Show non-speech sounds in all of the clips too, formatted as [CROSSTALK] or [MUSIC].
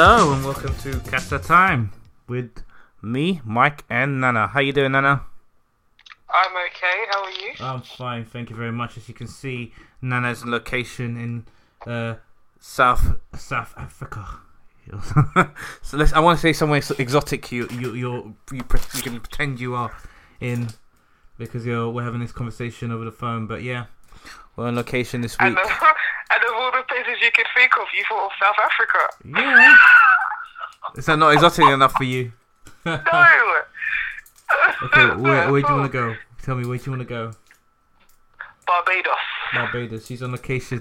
Hello, and welcome to Casa Time with me, Mike, and Nana. How you doing, Nana? I'm okay. How are you? I'm fine, thank you very much. As you can see, Nana's location in uh, South South Africa. [LAUGHS] so let's. I want to say somewhere so exotic. You you you you can pretend you are in because you're we're having this conversation over the phone. But yeah, we're on location this week. And, [LAUGHS] uh, and of all the places you could think of, you thought of South Africa. Yeah. [LAUGHS] Is that not exotic enough for you? [LAUGHS] No. Okay, where, where do you want to go? Tell me, where do you want to go? Barbados. Barbados. She's on location.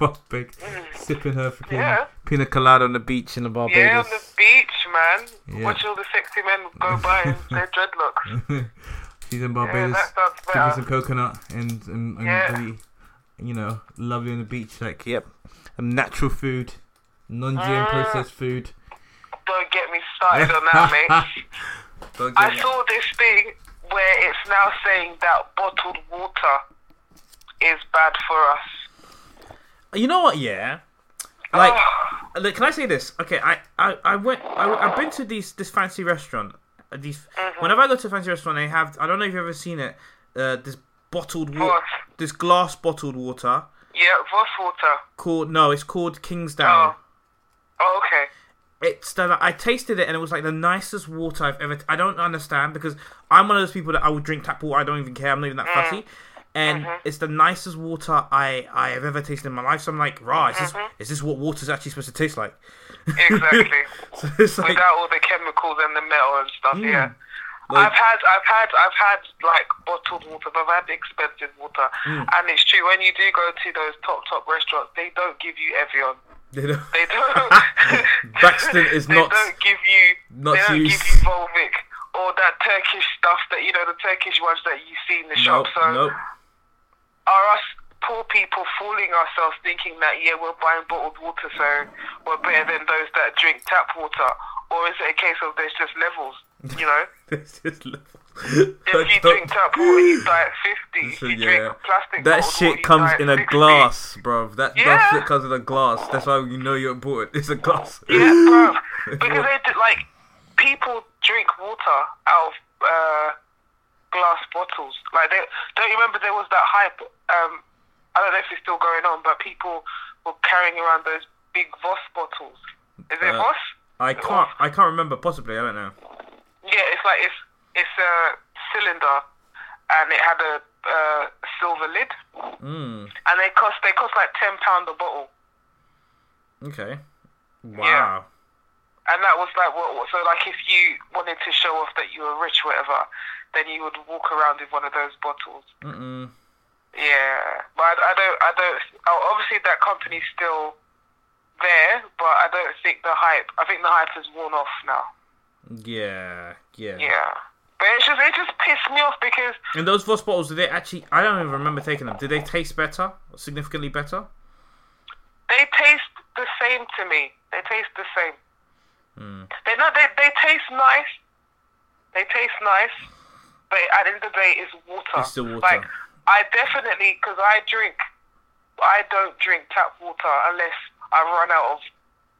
Barbados. Sipping her freaking Yeah. pina colada on the beach in the Barbados. Yeah, on the beach, man. Yeah. Watch all the sexy men go by in their dreadlocks. She's in Yeah, Barbados. that sounds drinking better. some coconut and, and, and Yeah. Really, you know, lovely on the beach. Like, yep. Um, natural food, non GM Mm. processed food. Don't get me started on that, mate. [LAUGHS] Don't get I me- saw this thing where it's now saying that bottled water is bad for us. You know what? Yeah. Like, Oh, look, can I say this? Okay, I, I, I went. I, I've been to these this fancy restaurant. These Mm-hmm. whenever I go to a fancy restaurant, they have. I don't know if you've ever seen it. Uh, this bottled water, this glass bottled water yeah, Voss water. called no, it's called Kingsdown. Oh. Oh, okay. It's the, I tasted it and it was like the nicest water I've ever. I don't understand because I'm one of those people that I would drink tap water. I don't even care. I'm not even that mm. fussy. And mm-hmm. it's the nicest water I, I have ever tasted in my life. So I'm like, rah, is this mm-hmm. is this what water's actually supposed to taste like? [LAUGHS] Exactly. so it's like, Without all the chemicals and the metal and stuff, yeah. Mm. Like- I've had, I've had, I've had like bottled water, but I've had expensive water, Mm. and it's true when you do go to those top top restaurants, they don't give you Evian. you know, They don't. [LAUGHS] Braxton is [LAUGHS] they not- don't give you. not they don't used. give you Volvic or that Turkish stuff that you know the Turkish ones that you see in the shop. nope, So nope. are us poor people fooling ourselves thinking that yeah we're buying bottled water so we're better than those that drink tap water or is it a case of there's just levels you know It's just level. if you drink tap water you die at 50 if So, you yeah. drink plastic That bottled shit comes in a 60. glass, bro. That, that Yeah. shit comes in a glass. That's why you know you're important. [LAUGHS] It's a glass. yeah bro [LAUGHS] because they do, like people drink water out of uh, glass bottles like they don't you remember there was that hype um I don't know if it's still going on but people were carrying around those big Voss bottles is it Uh, Voss I can't. I can't remember. Possibly. I don't know. Yeah, it's like it's it's a cylinder, and it had a uh, silver lid, Mm. and they cost they cost like ten pound a bottle, Okay. Wow. and that was like what so like if you wanted to show off that you were rich, or whatever, then you would walk around with one of those bottles. Mm-mm. Yeah, but I, I don't I don't oh, obviously that company's still there, but I don't think the hype. I think the hype has worn off now. Yeah. Yeah. Yeah. But it's just it just pissed me off because And those Voss bottles, did they actually? I don't even remember taking them. Did they taste better? Significantly better? They taste the same to me. They taste the same. Hmm. They not they they taste nice. They taste nice, but at the end of the day, it's water. It's still water. Like I definitely because I drink. I don't drink tap water unless I run out of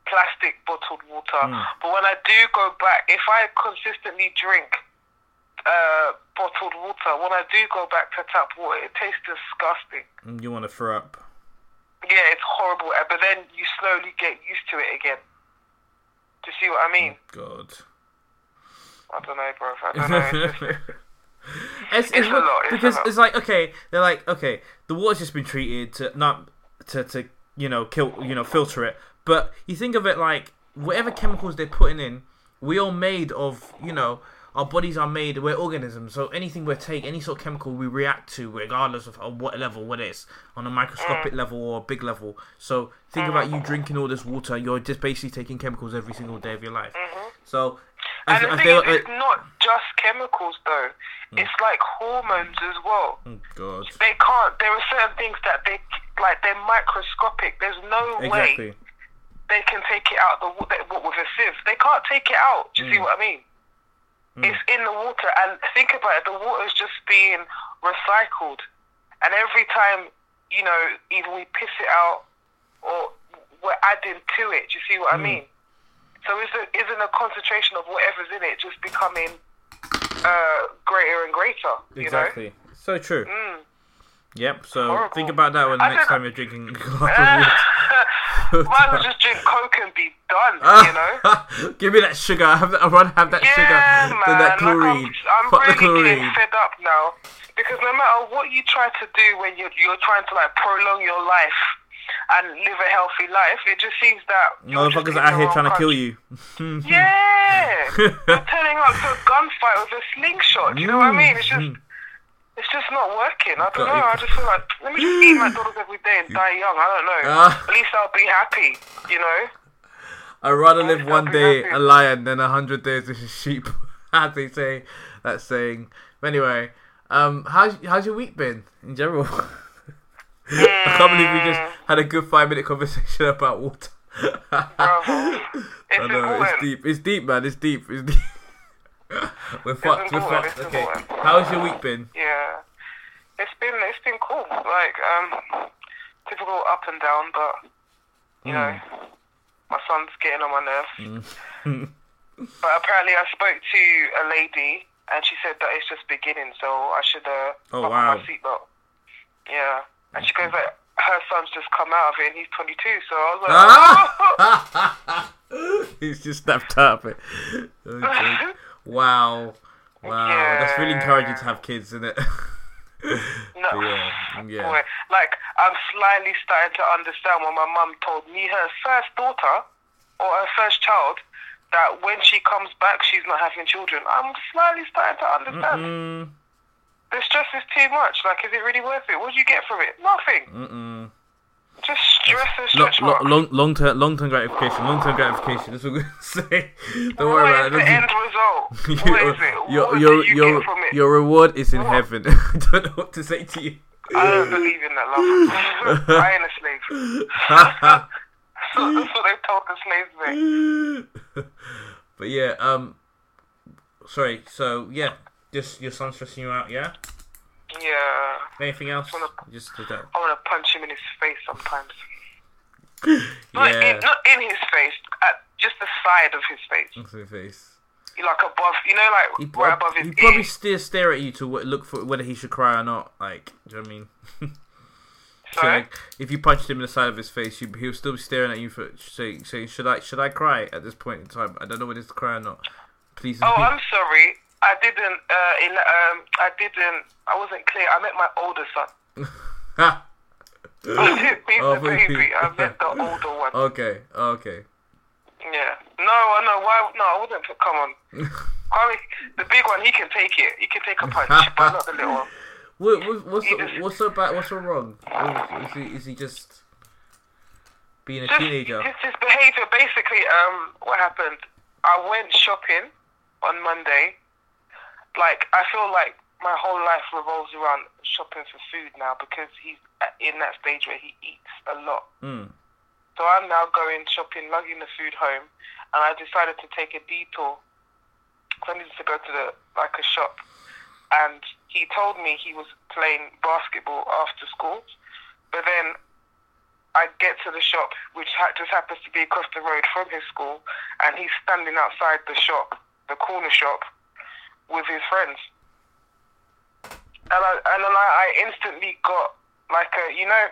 plastic bottled water. Hmm. But when I do go back, if I consistently drink uh, bottled water, when I do go back to tap water, it tastes disgusting. Mm, You want to throw up? Yeah, it's horrible, but then you slowly get used to it again. Do you see what I mean? God. I don't know, bro. I don't know. It's just- [LAUGHS] it's, It's what- lot, because lot. it's like okay, they're like okay, the water's just been treated to not to to you know kill you know filter it, but you think of it like whatever chemicals they're putting in, we all made of you know our bodies are made we're organisms, so anything we take, any sort of chemical we react to, regardless of, what level, what it is on a microscopic Mm. level or a big level. So think about you mm. drinking all this water, you're just basically taking chemicals every single day of your life. Mm-hmm. So. and the thing is, it's not just chemicals, though. Mm. It's like hormones as well. oh God. They can't. There are certain things that they like. They're microscopic. There's no Exactly. way they can take it out the wa- they- with a sieve. They can't take it out. Do you Mm. see what I mean? It's in the water, and think about it. The water is just being recycled, and every time you know, either we piss it out or we're adding to it. Do you see what I mean? So isn't isn't a concentration of whatever's in it just becoming uh, greater and greater? You Exactly. So true. Yep. So Horrible. think about that when the I next time you're drinking a glass of [LAUGHS] water. Might as well just drink Coke and be done. [LAUGHS] You know. [LAUGHS] Give me that sugar. Have that, I'd rather have that Yeah, sugar man. than that like, chlorine. I'm, I'm the really getting fed up now because no matter what you try to do when you're you're trying to like prolong your life and live a healthy life, it just seems that Motherfuckers out here trying to kill you. Yeah, you're turning up to a gunfight with a slingshot. Do you know what I mean? It's just. Hmm. It's just not working. I don't Mm. Know. I just feel like let me just eat McDonald's every day and die young. I don't know. Ah. At least I'll be happy. You know. I'd rather live I'll one day happy. a lion than a hundred days as a sheep, [LAUGHS] as they say. That saying. But anyway, um, how's how's your week been in general? [LAUGHS] I can't believe we just had a good five minute conversation [LAUGHS] about water. Bravo. It's I know it's deep. It's deep, man. It's deep. It's deep. we're fucked. We're fucked. Okay. How's your week been? Yeah, it's been it's been cool. Like um, typical up and down, but you know, my son's getting on my nerves. [LAUGHS] but apparently, I spoke to a lady, and she said that it's just beginning, so I should uh, Oh, buckle wow. my seatbelt. Yeah, and she goes like, her son's just come out of it, and he's 22. So I was like, Ah! [LAUGHS] He's just snapped of it. Okay. Wow. Wow. That's really encouraging to have kids, isn't it? [LAUGHS] [LAUGHS] no. yeah. Yeah. Boy, like I'm slightly starting to understand when my mum told me her first daughter or her first child that when she comes back she's not having children. I'm slightly starting to understand. Mm, The stress is too much. Like, is it really worth it? What do you get from it? Nothing. mm-mm. Just stress and stretch lo- marks. long, long term, long term gratification. Long term gratification. That's what we're gonna [LAUGHS] say. Don't worry about is it. the end result? [LAUGHS] What is it? your, what your, do you your, get from it? your reward is in What? heaven. [LAUGHS] I don't know what to say to you. I don't believe in that love. I ain't a slave. That's what they told the slaves me. but yeah, um, sorry. So yeah, just your son stressing you out. Yeah. Yeah. Anything else? I Wanna- Just. I want to punch him in his face sometimes. [LAUGHS] Not, Yeah. in, not in his face, at just the side of his face. The face. Like above, you know, like He, right above his he probably still stare at you to look for whether he should cry or not. Like, do you know what I mean? [LAUGHS] So, like, if you punched him in the side of his face, you, he'll still be staring at you for saying, saying, "Should I, should I cry at this point in time? I don't know whether to cry or not. Please." Oh, [LAUGHS] I'm sorry. I didn't. Uh, in, um, I didn't. I wasn't clear. I met my older son. [LAUGHS] [LAUGHS] [LAUGHS] I Oh, the baby. I meant the older one. okay, okay. Yeah. No, I know. Why? No, I wouldn't. put- Come on. Kwame, the big one, he can take it. He can take a punch, but not the little one. What, what, what's He so, just- what's so bad? What's so wrong? Is he, is he just being a just, teenager? Just his behavior. Basically, um, what happened? I went shopping on Monday. Like, I feel like my whole life revolves around shopping for food now because he's in that stage where he eats a lot. Mm. So I'm now going shopping, lugging the food home, and I decided to take a detour. 'cause I needed to go to the like a shop, and he told me he was playing basketball after school, but then I get to the shop, which ha- just happens to be across the road from his school, and he's standing outside the shop, the corner shop, with his friends. And I and then I, I instantly got like a you know,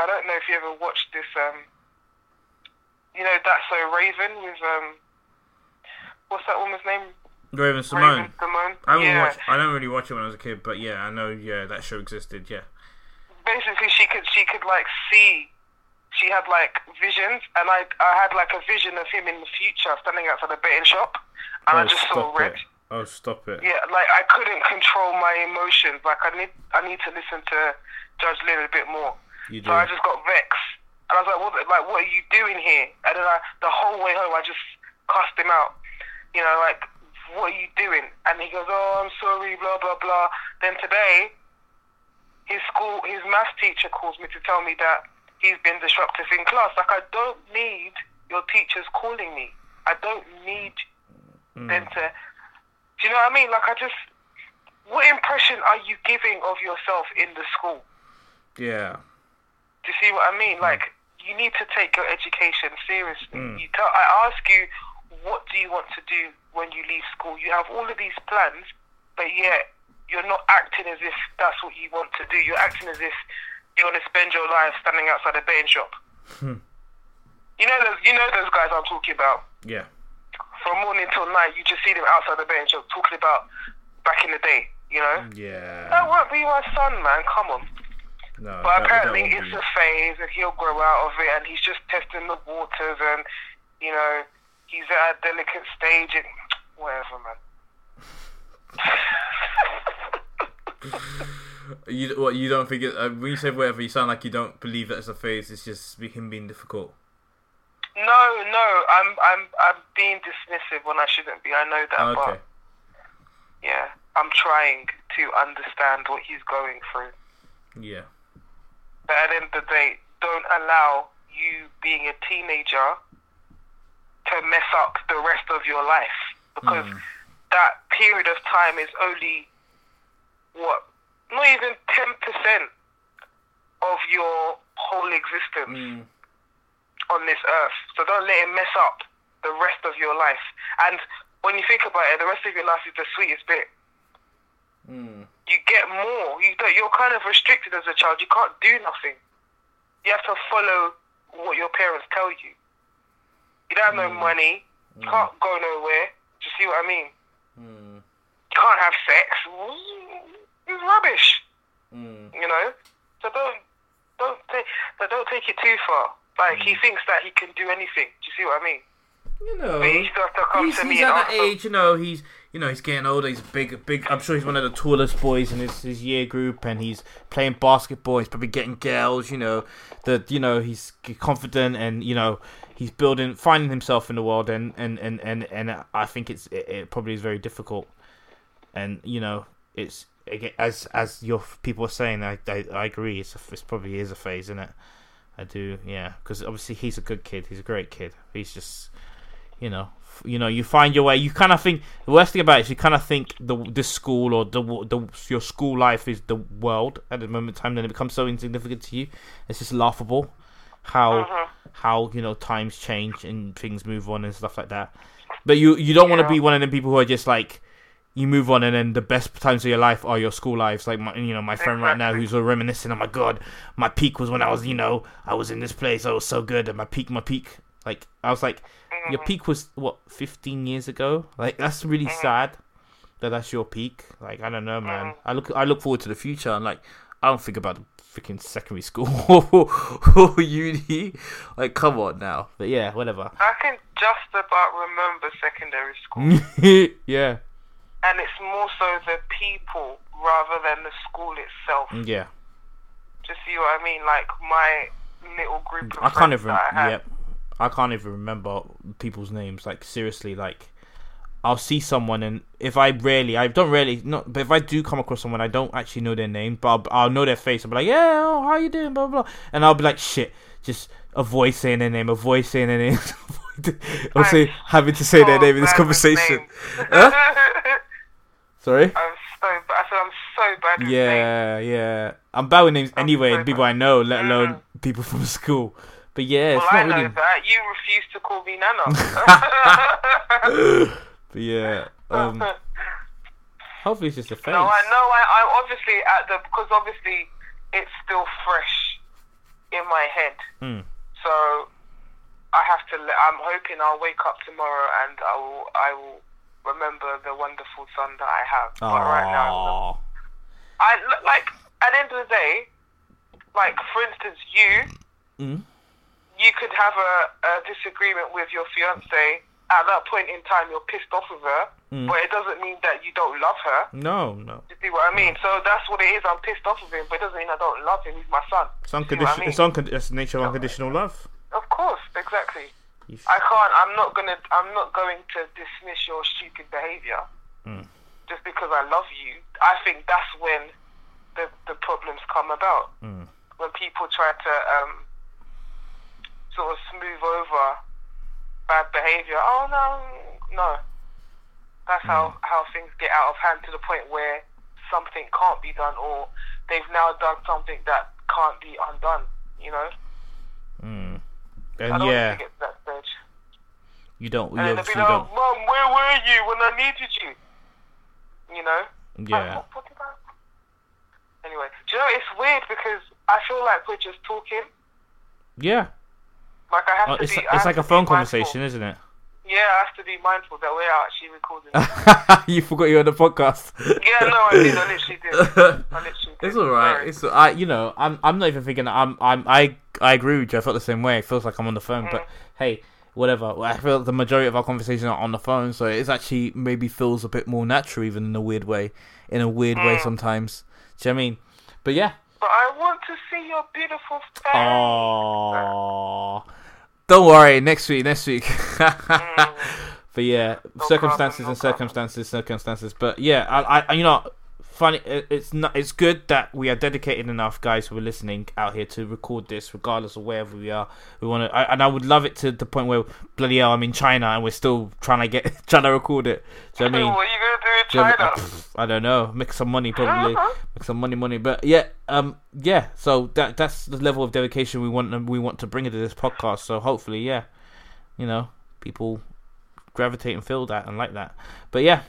I don't know if you ever watched this um, you know that's so Raven with um, what's that woman's name? Raven-Symoné. Raven Simone. I yeah. watched. I don't really watch it when I was a kid, but yeah, I know. Yeah, that show existed. Yeah. basically she could she could like see she had like visions and I I had like a vision of him in the future standing outside a betting shop and I oh, just saw red. it. Oh, stop it. Yeah, like I couldn't control my emotions. Like I need I need to listen to Judge Lynn a bit more. You So. I just got vexed. And I was like, what like what are you doing here? And then I the whole way home I just cussed him out. You know, like, what are you doing? And he goes, Oh, I'm sorry, blah blah blah. Then today his school his math teacher calls me to tell me that he's been disruptive in class. Like I don't need your teachers calling me. I don't need Mm. them to do you know what I mean? Like I just what impression are you giving of yourself in the school? Yeah. Do you see what I Mm. mean? Like, you need to take your education seriously. Mm. You tell, I ask you what do you want to do when you leave school? You have all of these plans, but yet you're not acting as if that's what you want to do. You're acting as if you want to spend your life standing outside a betting shop. Hmm. You know those. You know those guys I'm talking about. Yeah. From morning till night, you just see them outside the shop talking about back in the day. You know. Yeah. That won't be my son, man. Come on. No. But that- that apparently won't it's be- a phase and he'll grow out of it and he's just testing the waters and, you know, he's at a delicate stage and whatever, man. [LAUGHS] You what? You don't think it? Uh, when you say whatever, you sound like you don't believe that it's a phase. It's just him being difficult. No, no, I'm I'm I'm being dismissive when I shouldn't be. I know that, Okay. but yeah, I'm trying to understand what he's going through. Yeah. But at the end of the day, don't allow you being a teenager to mess up the rest of your life because Mm. that period of time is only what not even ten percent of your whole existence Mm. On this earth. So don't let it mess up the rest of your life. And when you think about it, the rest of your life is the sweetest bit. Mm. You get more. You don't, you're kind of restricted as a child. You can't do nothing. You have to follow what your parents tell you. You don't have no money. You can't go nowhere. Do you see what I mean? Mm. You can't have sex. It's rubbish. Mm. you know. So don't don't take but don't take it too far. Like he thinks that he can do anything. Do you see what I mean? You know. But he still has to come he's, to he's me at that age, you know. He's you know he's getting older. He's big, big. I'm sure he's one of the tallest boys in his, his year group, and he's playing basketball. He's probably getting girls. You know, that you know he's confident, and you know he's building, finding himself in the world, and and and and, and I think it's it, it probably is very difficult, and you know it's again, as as your people are saying. I I, I agree. It's a, it's probably is a phase, isn't it? I do, yeah, because obviously he's a good kid. He's a great kid. He's just you know, f- you know, you find your way. You kind of think the worst thing about it is you kind of think the this school or the the your school life is the world at the moment in time. Then it becomes so insignificant to you. It's just laughable how Mhm. how you know times change and things move on and stuff like that. But you you don't want to be one of them people who are just like you move on and then the best times of your life are your school lives. Like my you know my friend right now who's all reminiscing. Oh my god, my peak was when I was you know I was in this place. I was so good. And my peak, my peak. Like I was like your peak was what 15 years ago like that's really sad that that's your peak like i don't know man i look i look forward to the future and like i don't think about freaking secondary school [LAUGHS] or uni like come on now but yeah whatever I can just about remember secondary school. [LAUGHS] yeah and it's more so the people rather than the school itself. yeah Do you see what I mean? Like my little group of i can't even I yep i can't even remember people's names like seriously like I'll see someone and if I rarely, I don't really, not, but if I do come across someone, I don't actually know their name, but I'll, I'll know their face. I'll be like, yeah, oh, how you doing, blah, blah, blah. And I'll be like, shit, just avoid saying their name, avoid saying their name. [LAUGHS] I'm having to say their name in this conversation. Huh? [LAUGHS] Sorry? I'm so bad. I said I'm so bad with names. Yeah, yeah. I'm bad with names anyway, so and people I know, let alone Mm. people [LAUGHS] from school. But yeah, Well, it's I know really. that. You refuse to call me Nana. [LAUGHS] [LAUGHS] But yeah, um, hopefully it's just a phase. no, I know. I, I'm obviously at the because obviously it's still fresh in my head. Hmm. So I have to. I'm hoping I'll wake up tomorrow and I will. I will remember the wonderful son that I have. But right now, I like at the end of the day, like for instance, you Mm. you could have a, a disagreement with your fiance. At that point in time, you're pissed off with her, Mm. but it doesn't mean that you don't love her. No, no. You see what I mean? So that's what it is. I'm pissed off with him, but it doesn't mean I don't love him. He's my son. It's what I unconditional. mean? It's uncon- It's nature of unconditional love. Of course, exactly. I can't. I'm not gonna. I'm not going to dismiss your stupid behaviour Mm. just because I love you. I think that's when the the problems come about. Mm. When people try to um, sort of smooth over bad behaviour. Oh no, no. That's how how things get out of hand to the point where something can't be done, or they've now done something that can't be undone. You know. Mm. I And yeah, want to get to that stage. You don't. You And they'll be like, don't. Mom, where were you when I needed you? You know? Like, Yeah. what- what Anyway, do you know it's weird because I feel like we're just talking. Yeah. Like I have Oh, to it's be. It's like a phone mindful. conversation, isn't it? Yeah, I have to be mindful that we're actually recording. [LAUGHS] you forgot you're on the podcast. yeah, no, I did. I literally did. I [LAUGHS] literally did. It's all right. It's I, you know, I'm I'm not even thinking. I'm I'm I I agree with you. I felt the same way. It feels like I'm on the phone, but mm. hey, whatever. I feel the majority of our conversations are on the phone, so it's actually maybe feels a bit more natural, even in a weird way. In a weird way, mm. sometimes. Do you know what I mean? But yeah. But I want to see your beautiful face. Oh. Don't worry. Next week. Next week. [LAUGHS] Mm. but yeah, circumstances problem, no and circumstances, circumstances. But yeah, I, I, you know, funny. It's not. It's good that we are dedicated enough, guys, who are listening out here to record this, regardless of wherever we are. We want to, and I would love it to the point where bloody hell, I'm in China and we're still trying to get, [LAUGHS] trying to record it. Do you know what I mean? what are you gonna do in Do you know- China? I don't know. Make some money, probably. [LAUGHS] Make some money, money. But yeah, um, yeah. So that that's the level of dedication we want. We want to bring into this podcast. So hopefully, yeah, you know, people gravitate and feel that and like that. But yeah,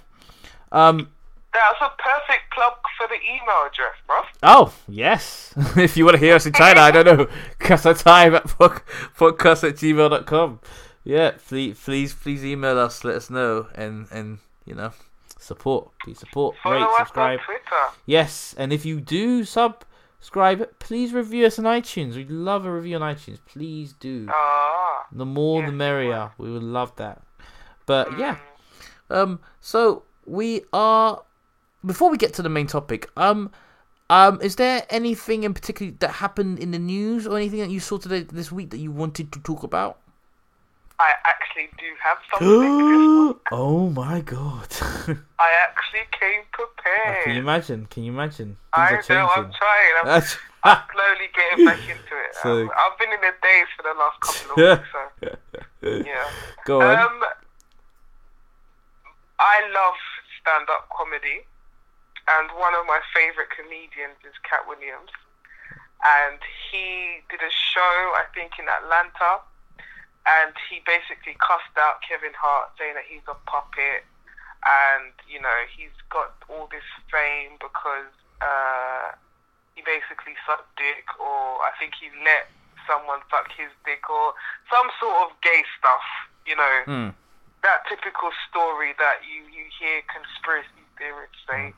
um, That's a perfect plug for the email address, bro. oh yes. [LAUGHS] if you want to hear us in China, I don't know, [LAUGHS] Casa time at pod- podcast at gmail.com. Yeah, please, please, please email us. Let us know and and you know, support. Please support, Follow rate, us subscribe. on Twitter. Yes, and if you do subscribe, please review us on iTunes. We'd love a review on iTunes. Please do. Ah, The more yes, the merrier. We would love that. But yeah. Um so we are before we get to the main topic, um um is there anything in particular that happened in the news or anything that you saw today this week that you wanted to talk about? I actually do have something. [GASPS] oh my god. [LAUGHS] I actually came prepared. Can you imagine? Can you imagine? I Things are know, I'm trying. I'm, [LAUGHS] I'm [LAUGHS] slowly getting back into it. So- um, I've been in the days for the last couple of weeks, so yeah. Go on. Um, I love stand-up comedy, and one of my favorite comedians is Katt Williams, and he did a show I think in Atlanta, and he basically cussed out Kevin Hart, saying that he's a puppet, and you know he's got all this fame because uh, he basically sucked dick, or I think he let someone suck his dick, or some sort of gay stuff, you know. Hmm. that typical story that you, you hear conspiracy theorists say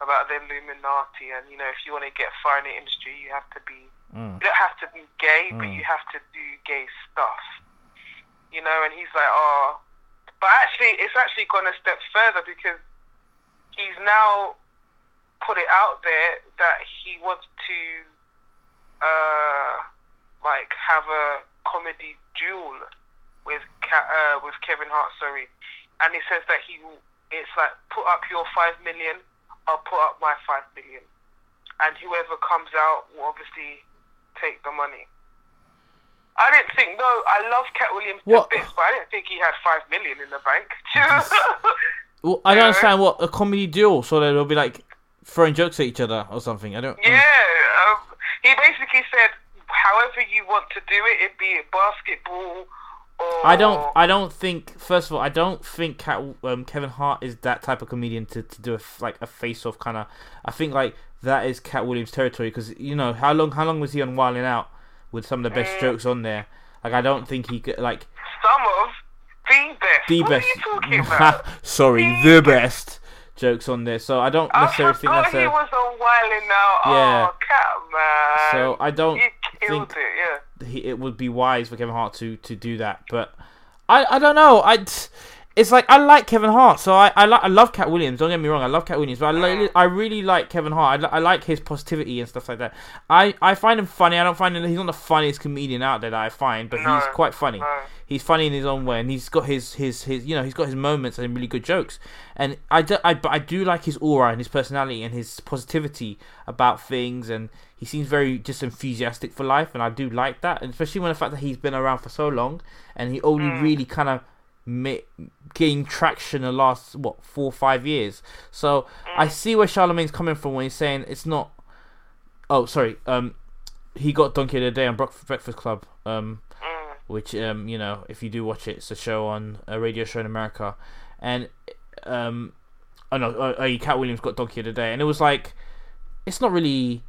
about the Illuminati, and you know, if you want to get far in the industry, you have to be, Mm. you don't have to be gay, but Mm. you have to do gay stuff, you know. And he's like, oh, but actually, it's actually gone a step further because he's now put it out there that he wants to, uh, like have a comedy duel with uh, with Kevin Hart, sorry, and he says that he will. It's like put up your five million, I'll put up my five million, and whoever comes out will obviously take the money. I didn't think. No, I love Katt Williams to What? bits, but I didn't think he had five million in the bank. [LAUGHS] Well, I don't Yeah. understand what a comedy duel. So they'll be like throwing jokes at each other or something. I don't. yeah, um, he basically said, however you want to do it, it be it basketball I don't. I don't think. First of all, I don't think Katt, um, Kevin Hart is that type of comedian to, to do a like a face off kind of. I think like that is Katt Williams' territory because you know how long how long was he on Wild 'N Out with some of the best Mm. jokes on there. Like I don't think he could like some of the best. the what best. are you talking [LAUGHS] about? Sorry, the best jokes on there. So I don't I necessarily think forgot that's he a. was on Wild 'N Out. Yeah. Oh, cat man. So I don't He killed think it. Yeah. He, it would be wise for Kevin Hart to to do that. But I I don't know. I it's like I like Kevin Hart, so I I, like, I love Katt Williams. Don't get me wrong, I love Katt Williams, but I I really like Kevin Hart. I, I like his positivity and stuff like that. I I find him funny. I don't find him he's not the funniest comedian out there that I find, but he's quite funny. He's funny in his own way, and he's got his his his you know he's got his moments and really good jokes. And I do, I but I do like his aura and his personality and his positivity about things, and he seems very just enthusiastic for life, and I do like that, and especially when the fact that he's been around for so long, and he only really kind of ma- gained traction the last what four or five years. So I see where Charlamagne's coming from when he's saying it's not. Oh, sorry. Um, he got Donkey of the Day on Breakfast Club. Um, which um you know if you do watch it, it's a show on a radio show in America, and um oh no, uh, uh, Katt Williams got donkey of the day, and it was like it's not really.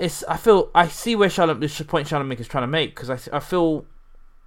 It's I feel I see where Charlotte the point Charlotte is trying to make because I I feel,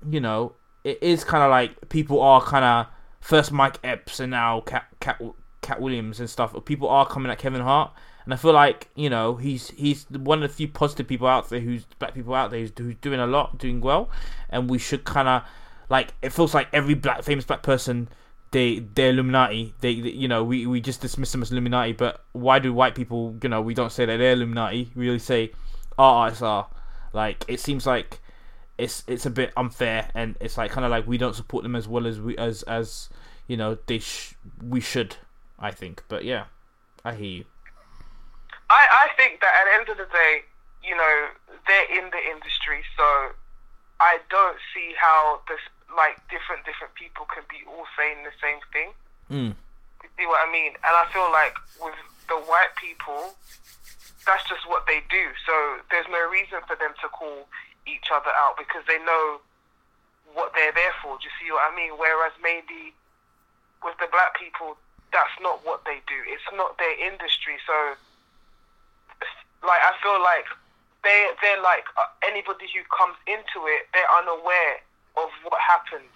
you know, it is kind of like people are kind of first Mike Epps and now Katt Katt Katt Williams and stuff. People are coming at Kevin Hart, and I feel like you know he's he's one of the few positive people out there who's black people out there who's, who's doing a lot, doing well, and we should kind of like it feels like every black famous black person they they're Illuminati. They, they, you know we, we just dismiss them as Illuminati, but why do white people you know we don't say that they're Illuminati? We really say our artists are. Like it seems like it's it's a bit unfair, and it's like kind of like we don't support them as well as we as as you know they sh- we should. I think, but yeah, I hear you. I I think that at the end of the day, you know, they're in the industry, so I don't see how this like different different people can be all saying the same thing. Mm. You see what I mean? And I feel like with the white people, that's just what they do. So there's no reason for them to call each other out because they know what they're there for. Do you see what I mean? Whereas maybe with the black people, that's not what they do. It's not their industry. So, like, I feel like they they're like uh, anybody who comes into it, they're unaware of what happens.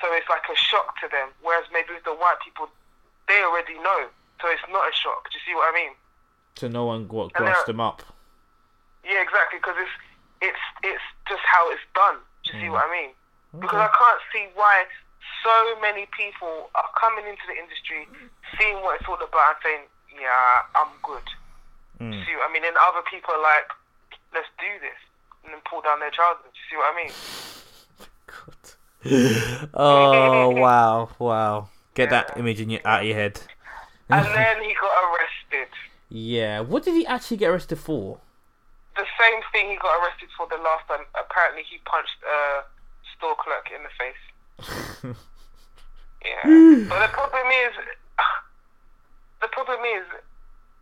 So it's like a shock to them. Whereas maybe with the white people, they already know. So it's not a shock. Do you see what I mean? To no one what grassed them up. Yeah, exactly. Because it's it's it's just how it's done. Do you mm. see what I mean? Okay. Because I can't see why so many people are coming into the industry, seeing what it's all about, and saying, "Yeah, I'm good." Mm. See what I mean? And other people are like, "Let's do this," and then pull down their trousers. Do you see what I mean? Oh [LAUGHS] wow, wow! Get that image in your, out of your head. and then he got arrested. Yeah, what did he actually get arrested for? The same thing he got arrested for the last time. Apparently, he punched a store clerk in the face. [LAUGHS] yeah, but the problem is, [SIGHS] the problem is,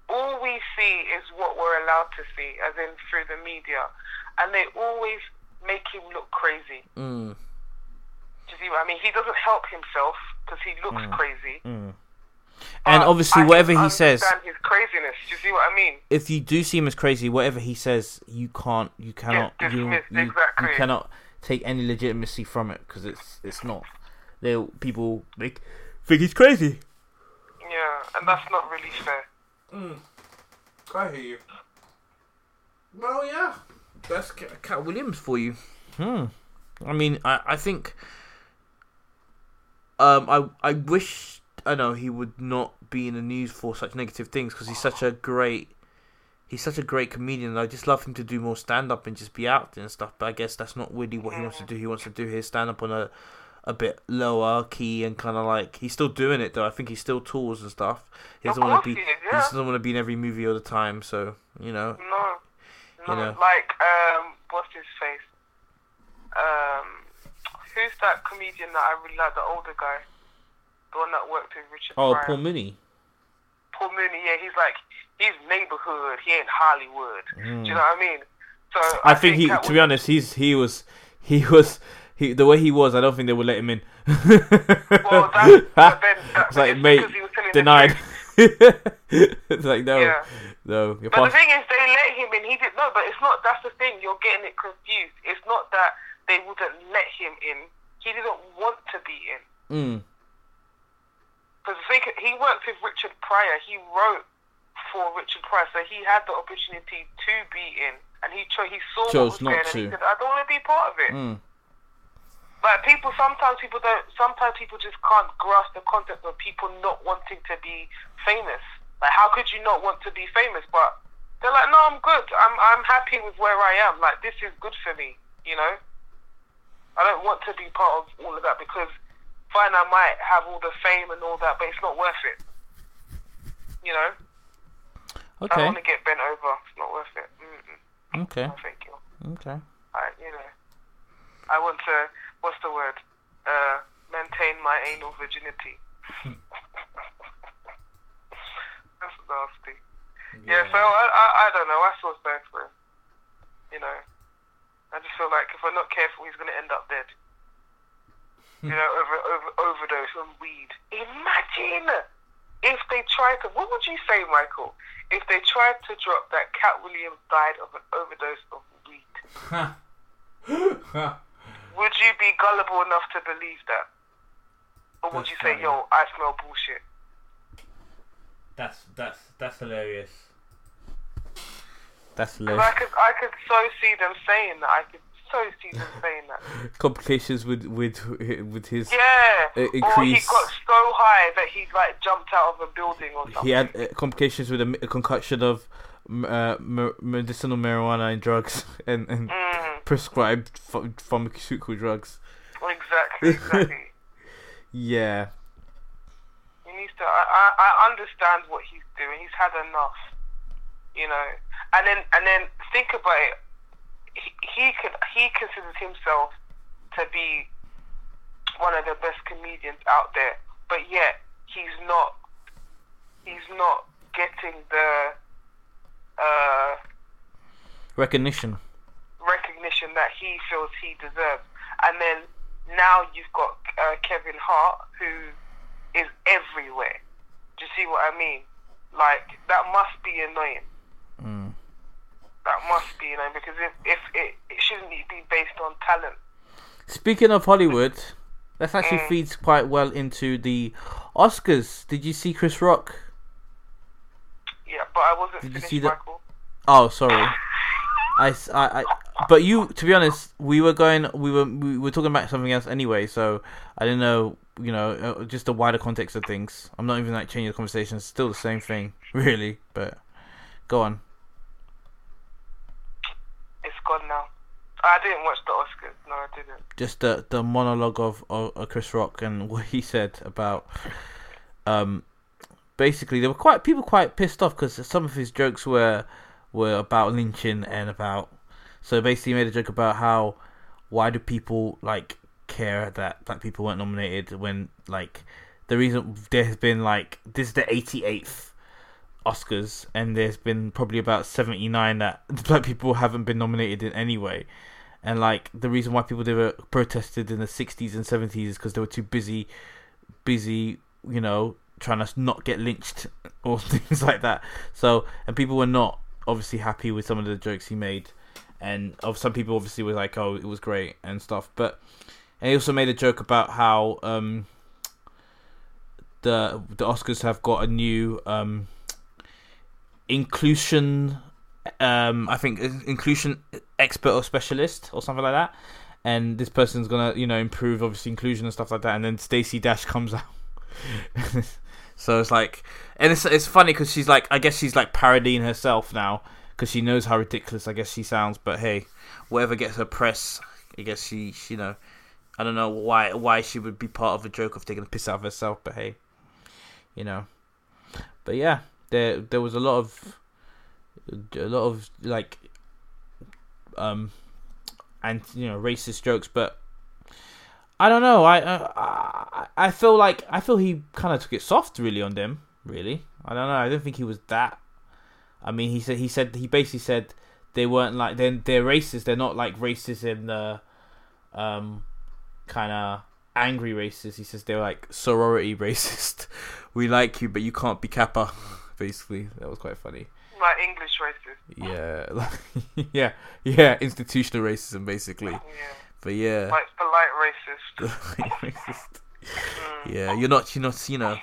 all we see is what we're allowed to see, as in through the media, and they always make him look crazy. Mm. Do you see what I mean? He doesn't help himself because he looks mm. crazy. Mm. And obviously, whatever he says, his craziness. Do you see what I mean? If you do see him as crazy, whatever he says, you can't, you cannot, you, you, exactly. you cannot take any legitimacy from it because it's it's not. They people make think he's crazy. Yeah, and that's not really fair. Mm. I hear you. Well, yeah, that's Katt Williams for you. Hmm. I mean, I I think um, I I wish I know he would not be in the news for such negative things because he's such a great he's such a great comedian. I just love him to do more stand up and just be out there and stuff. But I guess that's not really what he wants to do. He wants to do his stand up on a a bit lower key and kind of like he's still doing it though. I think he still tours and stuff. He doesn't want to be. He, yeah. he doesn't want to be in every movie all the time. So you know. No. You know. Like um, what's his face? Um who's that comedian that I really like? The older guy, the one that worked with Richard. Oh, Pryor. Paul Mooney. Paul Mooney, yeah, he's like he's neighborhood. He ain't Hollywood. Mm. Do you know what I mean? So I, I think, think, he, to be honest, he's he was he was he the way he was. I don't think they would let him in. [LAUGHS] well, that, then, [LAUGHS] that, it's like mate denied. It's [LAUGHS] like no, yeah. no. but the thing is, they let him in. He did no, but it's not. That's the thing. You're getting it confused. It's not that they wouldn't let him in. He didn't want to be in. Because mm. he worked with Richard Pryor. He wrote for Richard Pryor, so he had the opportunity to be in, and he cho- he saw Chose what was not there, and he said, "I don't want to be part of it." Mm. But people sometimes people don't. Sometimes people just can't grasp the concept of people not wanting to be famous. Like, how could you not want to be famous? But they're like, no, I'm good. I'm I'm happy with where I am. Like, this is good for me. You know. I don't want to be part of all of that because fine, I might have all the fame and all that, but it's not worth it. You know. Okay. I want to get bent over. It's not worth it. Mm-mm. Okay. No, thank you. Okay. I, you know, I want to. What's the word? Uh, maintain my anal virginity. [LAUGHS] That's nasty. Yeah. yeah so I, I, I don't know. I feel sorry for. You know. I just feel like if we're not careful, he's gonna end up dead. you know, over over overdose on weed. Imagine if they tried to. What would you say, Michael? If they tried to drop that Katt Williams died of an overdose of weed, [LAUGHS] would you be gullible enough to believe that, or would That's you say, funny. "Yo, I smell bullshit"? that's that's that's hilarious. That's hilarious. I could, I could so see them saying that. I could so see them saying that. [LAUGHS] Complications with with with his. Yeah. Uh, Or he increase- got so high that he like jumped out of a building or something. He had uh, complications with a, mi- a concoction of m- uh, medicinal marijuana and drugs [LAUGHS] and, and Mm, prescribed ph- pharmaceutical drugs. exactly. [LAUGHS] Exactly. Yeah. he needs to. I, I, I understand what he's doing. He's had enough. You know. And then and then think about it. He, he could he considers himself to be one of the best comedians out there, but yet he's not. He's not getting the. Uh, Recognition. recognition that he feels he deserves. And then now you've got uh, Kevin Hart, who is everywhere. Do you see what I mean? Like that must be annoying. Mm. That must be annoying because if, if it, it shouldn't be based on talent. Speaking of Hollywood, that actually Mm. feeds quite well into the Oscars. Did you see Chris Rock? But I wasn't Did you see Michael. Oh, sorry. I, I, but you, to be honest, we were going, we were, we were talking about something else anyway. So I didn't know, you know, uh, just the wider context of things. I'm not even like changing the conversation. It's still the same thing, [LAUGHS] really. But go on. It's gone now. I didn't watch the Oscars. No, I didn't. Just the the monologue of, of, of Chris Rock and [LAUGHS] what he said about, um, basically there were quite people quite pissed off because some of his jokes were were about lynching and about. So basically, he made a joke about how why do people like care that black people weren't nominated when like the reason there has been like this is the 88th Oscars and there's been probably about 79 that [LAUGHS] black people haven't been nominated in anyway and like the reason why people it protested in the 60s and 70s is because they were too busy busy you know trying to not get lynched or [LAUGHS] things like that. So and people were not obviously happy with some of the jokes he made. And of some people obviously were like oh it was great and stuff. But and he also made a joke about how um the the Oscars have got a new um inclusion um I think inclusion expert or specialist or something like that. And this person's gonna you know improve obviously inclusion and stuff like that. And then Stacey Dash comes [LAUGHS] out so it's like and it's it's funny because she's like I guess she's like parodying herself now because she knows how ridiculous I guess she sounds but hey whatever gets her press I guess she, she you know I don't know why why she would be part of a joke of taking a piss out of herself but hey you know. But yeah there there was a lot of a lot of like um and you know racist jokes but I don't know. I I I- I feel like I feel he kind of took it soft really on them really. I don't know. I don't think he was that I mean he said he said he basically said they weren't like they're they're racist. They're not like racist in the um kind of angry racist. He says they're like sorority [LAUGHS] racist. We like you but you can't be kappa [LAUGHS] basically. That was quite funny. Like English racist. yeah, like, [LAUGHS] yeah, yeah, institutional racism basically. Yeah. But yeah, Like polite racist. [LAUGHS] Racist. Mm. yeah, you're not, you're not, you know,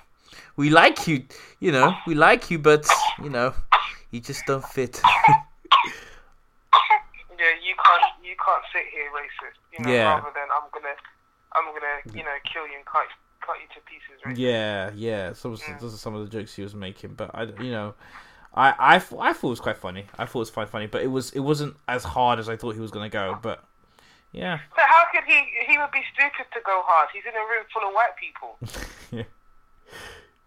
we like you, you know, we like you, but you know, you just don't fit. [LAUGHS] Yeah, you can't you can't sit here racist. You know, Yeah. rather than I'm gonna I'm gonna, you know, kill you and cut cut you to pieces racist. yeah, yeah. Some of Mm. those are some of the jokes he was making, but I, you know, I, I, I thought it was quite funny. I thought it was quite funny, but it was, it wasn't as hard as I thought he was gonna go. But yeah, So how could he he would be stupid to go hard? He's in a room full of white people. [LAUGHS] yeah.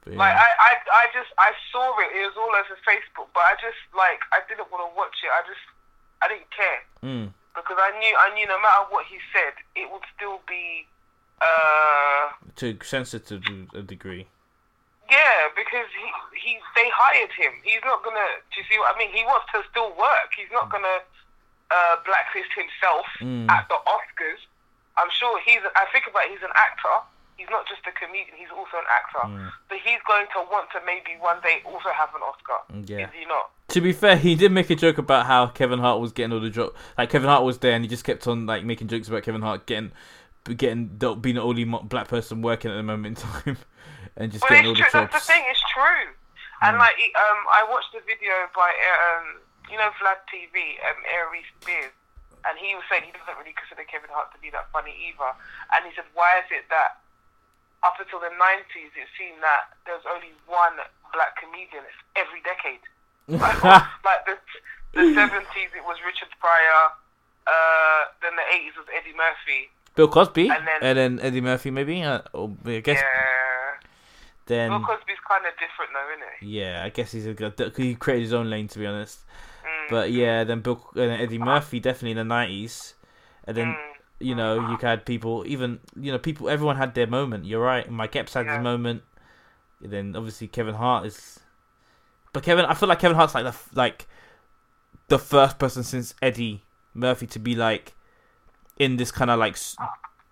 Like. I, I I just I saw it, it was all over Facebook, but I just like I didn't want to watch it. I just I didn't care. Mm. Because I knew I knew no matter what he said, it would still be uh to sensitive a degree. Yeah, because he he they hired him. He's not gonna. Do you see what I mean? He wants to still work. He's not gonna uh, blacklist himself Mm. at the Oscars. I'm sure he's. I think about it, he's an actor. He's not just a comedian. He's also an actor. Mm. So he's going to want to maybe one day also have an Oscar. Yeah. Is he not? To be fair, he did make a joke about how Kevin Hart was getting all the joke. Like Kevin Hart was there, and he just kept on like making jokes about Kevin Hart getting, getting the- being the only black person working at the moment in time, [LAUGHS] and just Well, getting all it's the true. That's the thing. It's true. And Mm. like, um, I watched a video by um, you know, Vlad TV, um, Aries Spears, and he was saying he doesn't really consider Kevin Hart to be that funny either. And he said, why is it that up until the '90s it seemed that there was only one black comedian every decade? [LAUGHS] [LAUGHS] like the the '70s, it was Richard Pryor. Uh, then the '80s was Eddie Murphy. Bill Cosby, And and then- then, Eddie Murphy, maybe. Uh, or I guess Yeah. then. Bill Cosby's kind of different though, isn't it? Yeah, I guess he's a good. He created his own lane, to be honest. But yeah, then Bill uh, Eddie Murphy definitely in the nineties, and then Mm. you know you had people even you know people everyone had their moment. You're right. Mike Epps had his moment. Then obviously Kevin Hart is, but Kevin I feel like Kevin Hart's like the like the first person since Eddie Murphy to be like in this kind of like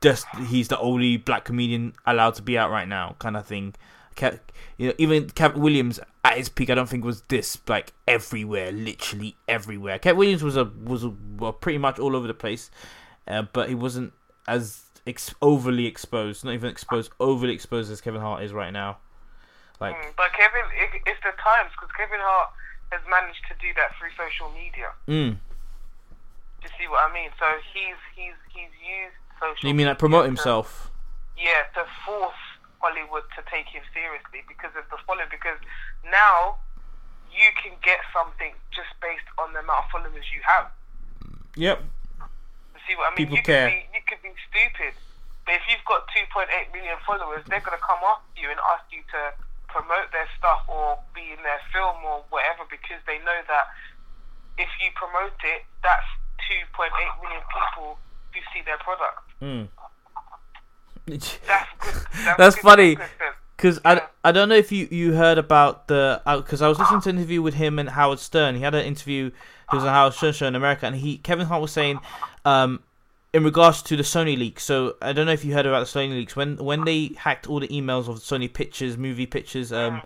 just he's the only black comedian allowed to be out right now kind of thing. Ke- you know, even Kevin Williams at his peak, I don't think was this like everywhere, literally everywhere. Kevin Williams was a was a, well, pretty much all over the place, uh, but he wasn't as ex- overly exposed, not even exposed, overly exposed as Kevin Hart is right now. Like, Mm, But Kevin, it, it's the times because Kevin Hart has managed to do that through social media. mm, You see what I mean? So he's he's he's used social. you mean like promote to- himself? Yeah, to force Hollywood to take him seriously because of the following. Because now you can get something just based on the amount of followers you have. Yep. You see what I mean? People you care. Could be, you could be stupid, but if you've got 2.8 million followers, they're gonna come after you and ask you to promote their stuff or be in their film or whatever because they know that if you promote it, that's 2.8 million people who see their product. Mm. [LAUGHS] That's. That's, That's funny. Because I, I don't know if you, you heard about the because I was listening to an interview with him and Howard Stern. He had an interview. He was on Howard Stern show in America, and he Kevin Hart was saying, um, in regards to the Sony leaks. So I don't know if you heard about the Sony leaks when when they hacked all the emails of Sony pictures, movie pictures, um,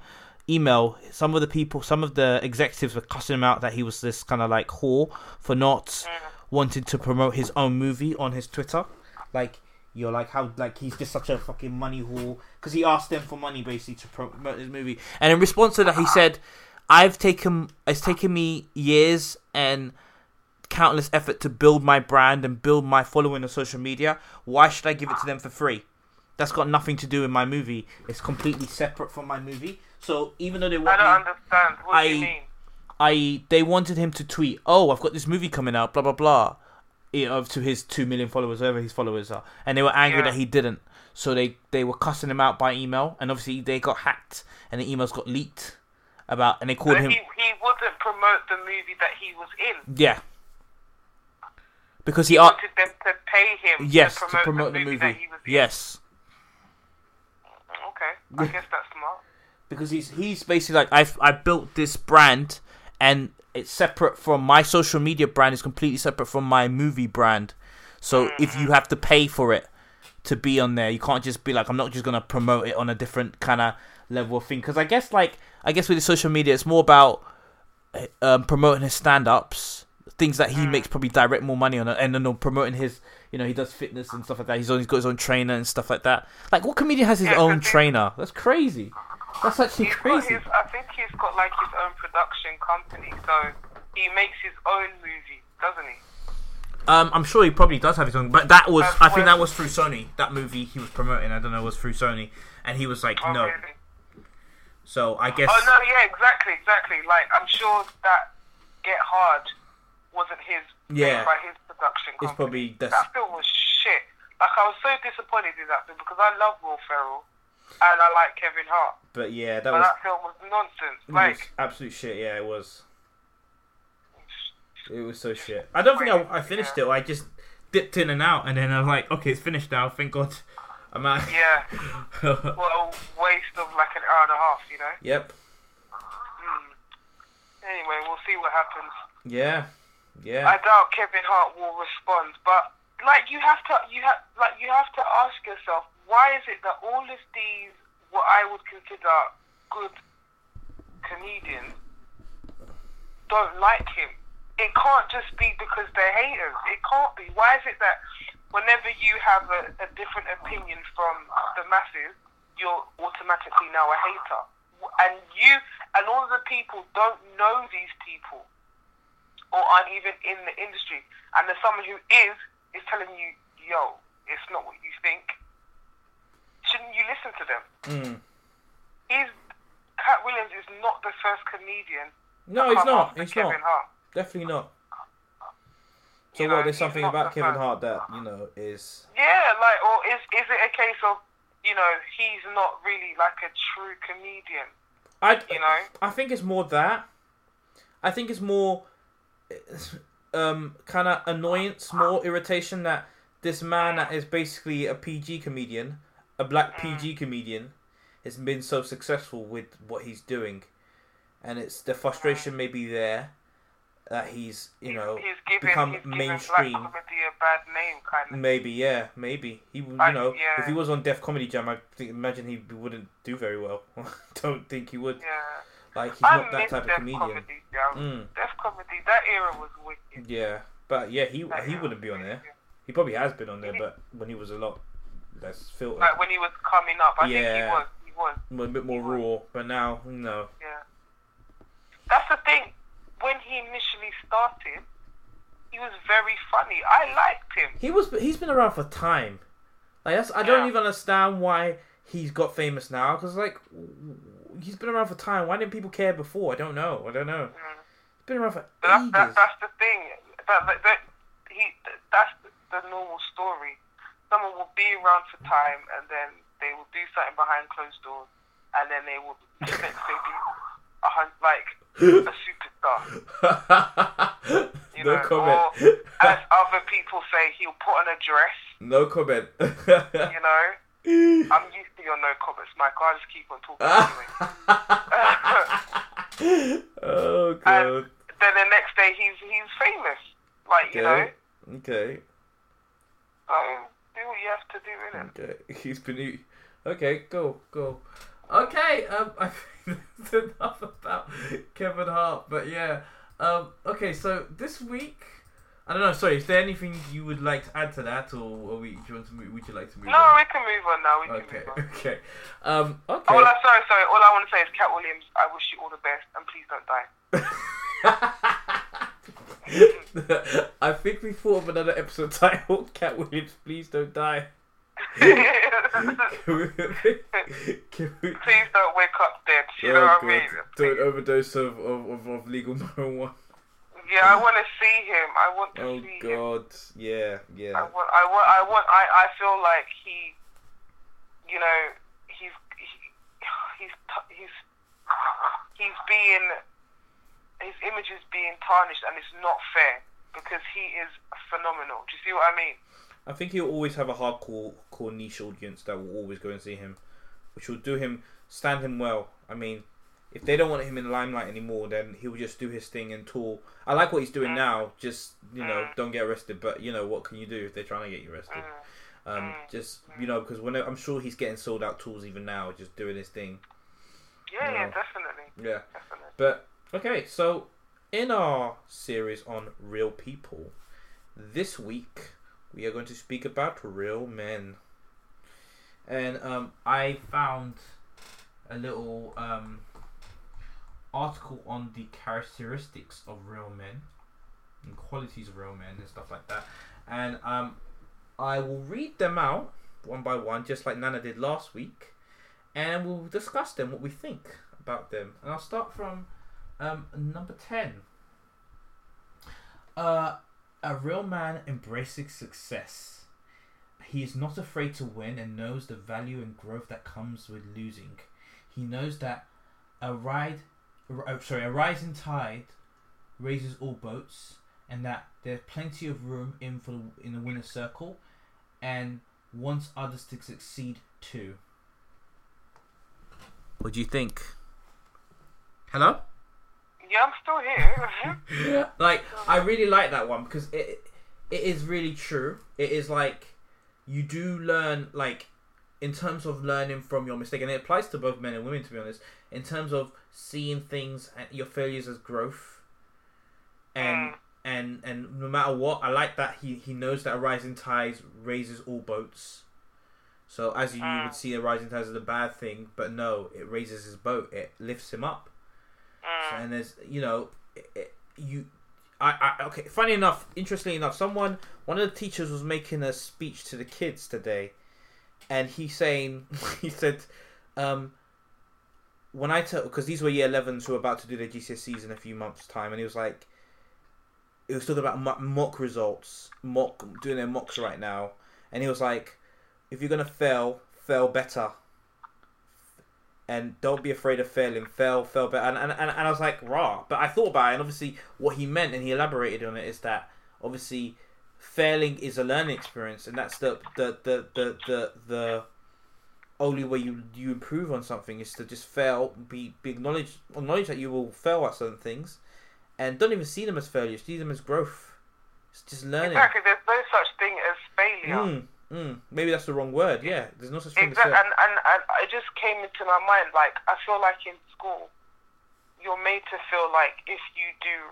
email. Some of the people, some of the executives were cussing him out that he was this kind of like whore for not wanting to promote his own movie on his Twitter, like. You're like how like he's just such a fucking money whore because he asked them for money basically to promote his movie, and in response to that he said, "I've taken it's taken me years and countless effort to build my brand and build my following on social media. Why should I give it to them for free? That's got nothing to do with my movie. It's completely separate from my movie. So even though they want I don't me, understand. What do you mean? I they wanted him to tweet, "Oh, I've got this movie coming out," blah blah blah, know, to his two million followers, whoever his followers are, and they were angry Yeah. that he didn't. So they they were cussing him out by email, and obviously they got hacked, and the emails got leaked about, and they called But him, he, he wouldn't promote the movie that he was in. yeah, because he, He asked, wanted them to pay him yes, to promote, the movie, that he was in. yes. Okay, I [LAUGHS] guess that's smart. because he's he's basically like I've I built this brand and it's separate from my social media brand is completely separate from my movie brand. So if you have to pay for it to be on there, you can't just be like I'm not just gonna promote it on a different kind of level of thing. Because I guess like I guess with the social media, it's more about um, promoting his stand-ups, things that he makes probably direct more money on, and then promoting his you know he does fitness and stuff like that. He's always got his own trainer and stuff like that. Like what comedian has his Yeah, own trainer? That's crazy. That's actually He's crazy. his, I think he's got like his own production company, so he makes his own movie, doesn't he? Um, I'm sure he probably does have his own, but that was That's I think that was through Sony. That movie he was promoting, I don't know, was through Sony, and he was like, Oh, no. really? So I guess Oh no, yeah, exactly, exactly. Like I'm sure that Get Hard wasn't his Yeah. by his production company. it's probably that's that film was shit. Like I was so disappointed in that film because I love Will Ferrell and I like Kevin Hart, but yeah, that but was, that film was nonsense. it was Like absolute shit. Yeah, it was. It was so shit. I don't think I, I finished it. I just dipped in and out, and then I was like, okay, it's finished now. Thank God. [LAUGHS] I'm out. yeah, [LAUGHS] what a waste of like an hour and a half, you know. yep. Hmm. Anyway, we'll see what happens. Yeah. Yeah. I doubt Kevin Hart will respond. But like you have to, you have like you have to ask yourself, why is it that all of these, what I would consider good comedians, don't like him? It can't just be because they're haters. It can't be. Why is it that whenever you have a, a different opinion from the masses, you're automatically now a hater? And you and all of the people don't know these people or aren't even in the industry. And there's someone who is is telling you, "Yo, it's not what you think." Shouldn't you listen to them? Mm. He's Katt Williams is not the first comedian. No, he's not. He's Kevin not. Hart. Definitely not. So You know, what? There's something about Kevin. Hart that you know is. Yeah, like, or is is it a case of you know he's not really like a true comedian? I You know? I think it's more that. I think it's more, um, kind of annoyance, more irritation that this man that is basically a PG comedian, a black Mm. PG comedian, has been so successful with what he's doing, and it's the frustration may be there that he's you know he's given become he's mainstream. black comedy a bad name, kind of. Maybe, yeah, maybe he, you know, yeah. if he was on Def Comedy Jam, I think, imagine he wouldn't do very well. [LAUGHS] Don't think he would. Yeah, Like he's I not that type of comedian. comedy. Mm, Def comedy. That era was wicked. yeah, but yeah, he That he wouldn't be on there. He probably has been on there, but when he was a lot less filtered, Like when he was coming up, I think he Yeah. was. He was. a bit more raw. But now, no. Yeah. That's the thing. When he initially started, he was very funny. I liked him. He was he's been around for time. Like that's, I don't even understand why he's got famous now. Because like he's been around for time. Why didn't people care before? I don't know. I don't know. Mm. He's been around for But that's, ages. that, that's the thing. That, that, that he that's the normal story. Someone will be around for time, and then they will do something behind closed doors, and then they will the next day be a hun- like a superstar. You no know, comment. or as other people say, he'll put on a dress. no comment. You know, I'm used to your no comments, Michael. I just keep on talking [LAUGHS] oh, anyway. oh And god. then the next day, he's he's famous. Like you know, Okay. Okay. so do what you have to do in it. Okay. [LAUGHS] He's been. Okay. Go. Go. Okay. Um. [LAUGHS] I think that's enough about Kevin Hart. But yeah. Um. Okay. So this week. I don't know. Sorry. Is there anything you would like to add to that, or, we, do you want to move, would you like to move? No, on? we can move on now. We can Okay. move on. [LAUGHS] Okay. Um. Okay. All I, sorry, sorry. All I want to say is, Katt Williams, I wish you all the best, and please don't die. [LAUGHS] I think we thought of another episode titled [LAUGHS] "Katt Williams, please don't die." please Can we, [LAUGHS] can we, don't wake up dead. You oh, know oh what I mean? Don't overdose of, of, of, of legal marijuana. Yeah, I want to see him. I want to Oh see him. Oh God, yeah, yeah. I want, I want, I want, I, I feel like he, you know, he's, he, [SIGHS] he's, he's, [SIGHS] he's being, his image is being tarnished, and it's not fair because he is phenomenal. Do you see what I mean? I think he'll always have a hardcore core niche audience that will always go and see him, which will do him stand him well. I mean, if they don't want him in the limelight anymore, then he'll just do his thing and tour. I like what he's doing now. Just you know, Mm. don't get arrested. But you know, what can you do if they're trying to get you arrested? Mm. Um, just you know, because when I'm sure he's getting sold out tools even now, just doing his thing. Yeah, yeah, definitely, Yeah. definitely. But okay, so in our series on real people, this week we are going to speak about real men. And um, I found a little um, article on the characteristics of real men and qualities of real men and stuff like that. And um, I will read them out one by one, just like Nana did last week, and we'll discuss them, what we think about them. And I'll start from um, number 10. Uh, a real man embracing success. He is not afraid to win and knows the value and growth that comes with losing. He knows that a ride, uh, sorry, a rising tide raises all boats, and that there's plenty of room in for the, in the winner's circle, and wants others to succeed too. What do you think? Hello. Yeah, I'm still here. [LAUGHS] like I really like that one because it it is really true. It is like you do learn like in terms of learning from your mistake, and it applies to both men and women to be honest. In terms of seeing things and your failures as growth, and Mm. and and no matter what, I like that he he knows that a rising tide raises all boats. So as you, you Mm. would see a rising tide is a bad thing, but no, it raises his boat. It lifts him up. Mm. And there's, you know, you, I, I, okay. Funny enough, interestingly enough, someone, one of the teachers was making a speech to the kids today, and he's saying, [LAUGHS] he said, um, when I tell, because these were year 11s who were about to do their GCSEs in a few months' time, and he was like, he was talking about mo- mock results, mock doing their mocks right now, and he was like, if you're gonna fail, fail better and don't be afraid of failing. Fail, fail better. And, and, and, and I was like, raw. But I thought about it, and obviously, what he meant, and he elaborated on it, is that obviously, failing is a learning experience, and that's the the the the the, the only way you you improve on something is to just fail, be be acknowledge acknowledge that you will fail at certain things, and don't even see them as failures. See them as growth. It's just learning. Exactly. There's no such thing as failure. Mm, mm. Maybe that's the wrong word. Yeah, there's no such thing Exactly, as and, and and it just came into my mind. Like I feel like in school, you're made to feel like if you do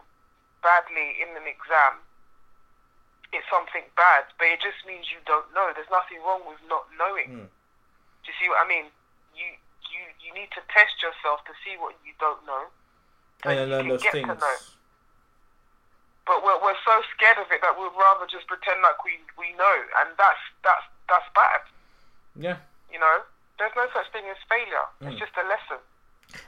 badly in an exam, it's something bad, but it just means you don't know. There's nothing wrong with not knowing. Mm. Do you see what I mean? You you you need to test yourself to see what you don't know. and you learn those get to things. But we're we're so scared of it that we'd rather just pretend like we we know, and that's that's that's bad. Yeah. You know, there's no such thing as failure. Mm. It's just a lesson.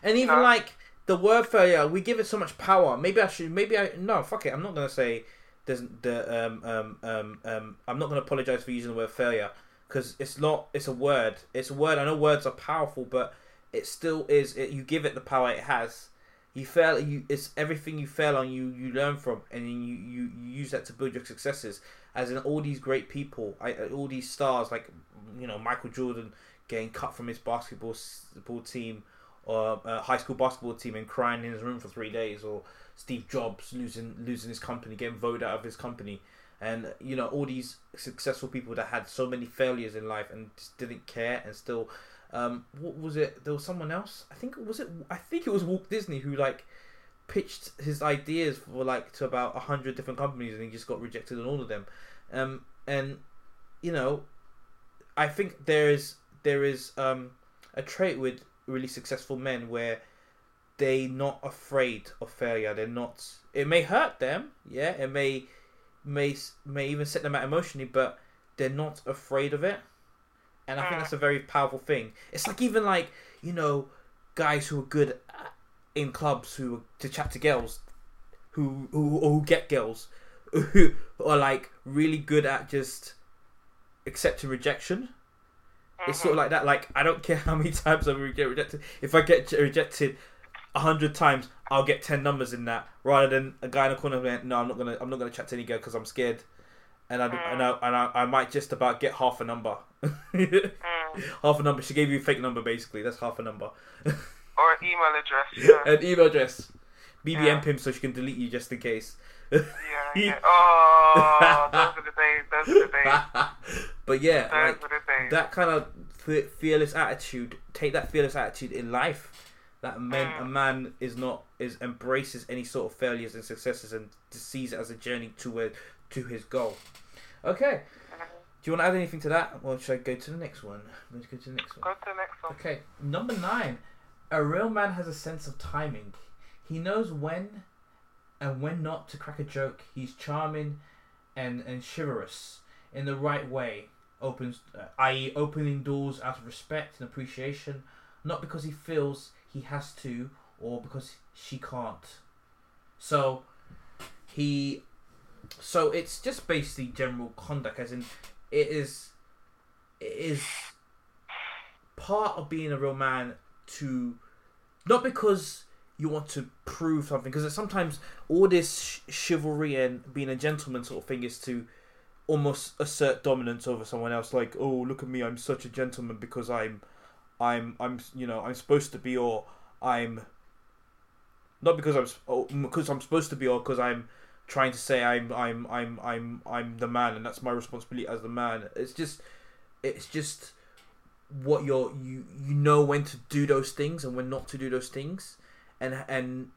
And even know? like the word failure, we give it so much power. Maybe I should. Maybe I no. Fuck it. I'm not gonna say. There's the um um um um. I'm not gonna apologize for using the word failure because it's not. It's a word. It's a word. I know words are powerful, but it still is. It, you give it the power it has. You fail. You it's everything you fail on. You you learn from, and you you, you use that to build your successes. As in all these great people, I, all these stars like you know Michael Jordan getting cut from his basketball team or uh, high school basketball team and crying in his room for three days, or Steve Jobs losing losing his company, getting voted out of his company, and you know all these successful people that had so many failures in life and just didn't care and still. Um, what was it? There was someone else. I think was it. I think it was Walt Disney who like pitched his ideas for like to about a hundred different companies and he just got rejected on all of them. Um, and you know, I think there is there is um, a trait with really successful men where they're not afraid of failure. They're not. It may hurt them, yeah. It may may may even set them out emotionally, but they're not afraid of it. And I think Mm. that's a very powerful thing. It's like even like you know guys who are good in clubs who to chat to girls, who who who get girls, who are like really good at just accepting rejection. It's sort of like that. Like I don't [LAUGHS] care how many times I get rejected. If I get rejected a hundred times, I'll get ten numbers in that, rather than a guy in the corner going, "No, I'm not gonna. I'm not gonna chat to any girl because I'm scared." And I, and, I, and I, I might just about get half a number. Mm. [LAUGHS] half a number. She gave you a fake number, basically. That's half a number. [LAUGHS] Or an email address. Yeah. [LAUGHS] An email address. BBM Yeah. pimp so she can delete you just in case. yeah, yeah. Oh, those are the days. Those are the days. but yeah, Those like are the days. that kind of fearless attitude. Take that fearless attitude in life. That man, a man is not is embraces any sort of failures and successes and sees it as a journey to where to his goal. Okay. Do you want to add anything to that, or should I go to the next one? Let's go to the next one. Go to the next one. Okay, number nine. A real man has a sense of timing. He knows when and when not to crack a joke. He's charming and, and chivalrous in the right way. Opens, uh, i.e., opening doors out of respect and appreciation, not because he feels he has to or because she can't. So, he. So it's just basically general conduct, as in, it is. It is part of being a real man to not because you want to prove something because sometimes all this chivalry and being a gentleman sort of thing is to almost assert dominance over someone else like oh look at me i'm such a gentleman because i'm i'm i'm you know i'm supposed to be or i'm not because I'm oh, because I'm supposed to be or because I'm trying to say I'm I'm I'm I'm I'm the man and that's my responsibility as the man. It's just it's just what you're you you know when to do those things and when not to do those things. And and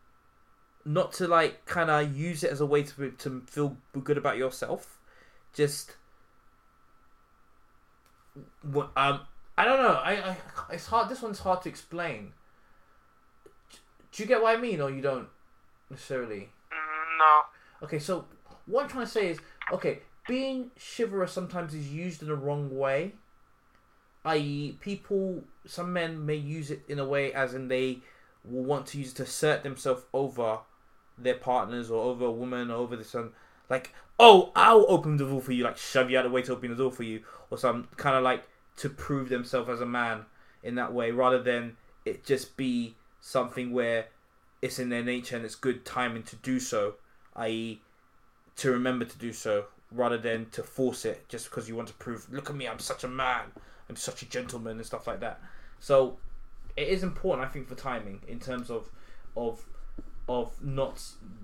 not to like kind of use it as a way to to feel good about yourself. Just um i don't know. I, I it's hard this one's hard to explain. Do you get what i mean or you don't necessarily? Mm, no. Okay, so what I'm trying to say is, okay, being chivalrous sometimes is used in the wrong way. I.e., people, some men may use it in a way as in they will want to use it to assert themselves over their partners or over a woman or over this one. Like, oh, I'll open the door for you, like shove you out of the way to open the door for you, or some kind of like to prove themselves as a man in that way, rather than it just be something where it's in their nature and it's good timing to do so, i.e., to remember to do so rather than to force it just because you want to prove, look at me, I'm such a man, I'm such a gentleman and stuff like that. So it is important, I think, for timing in terms of of of not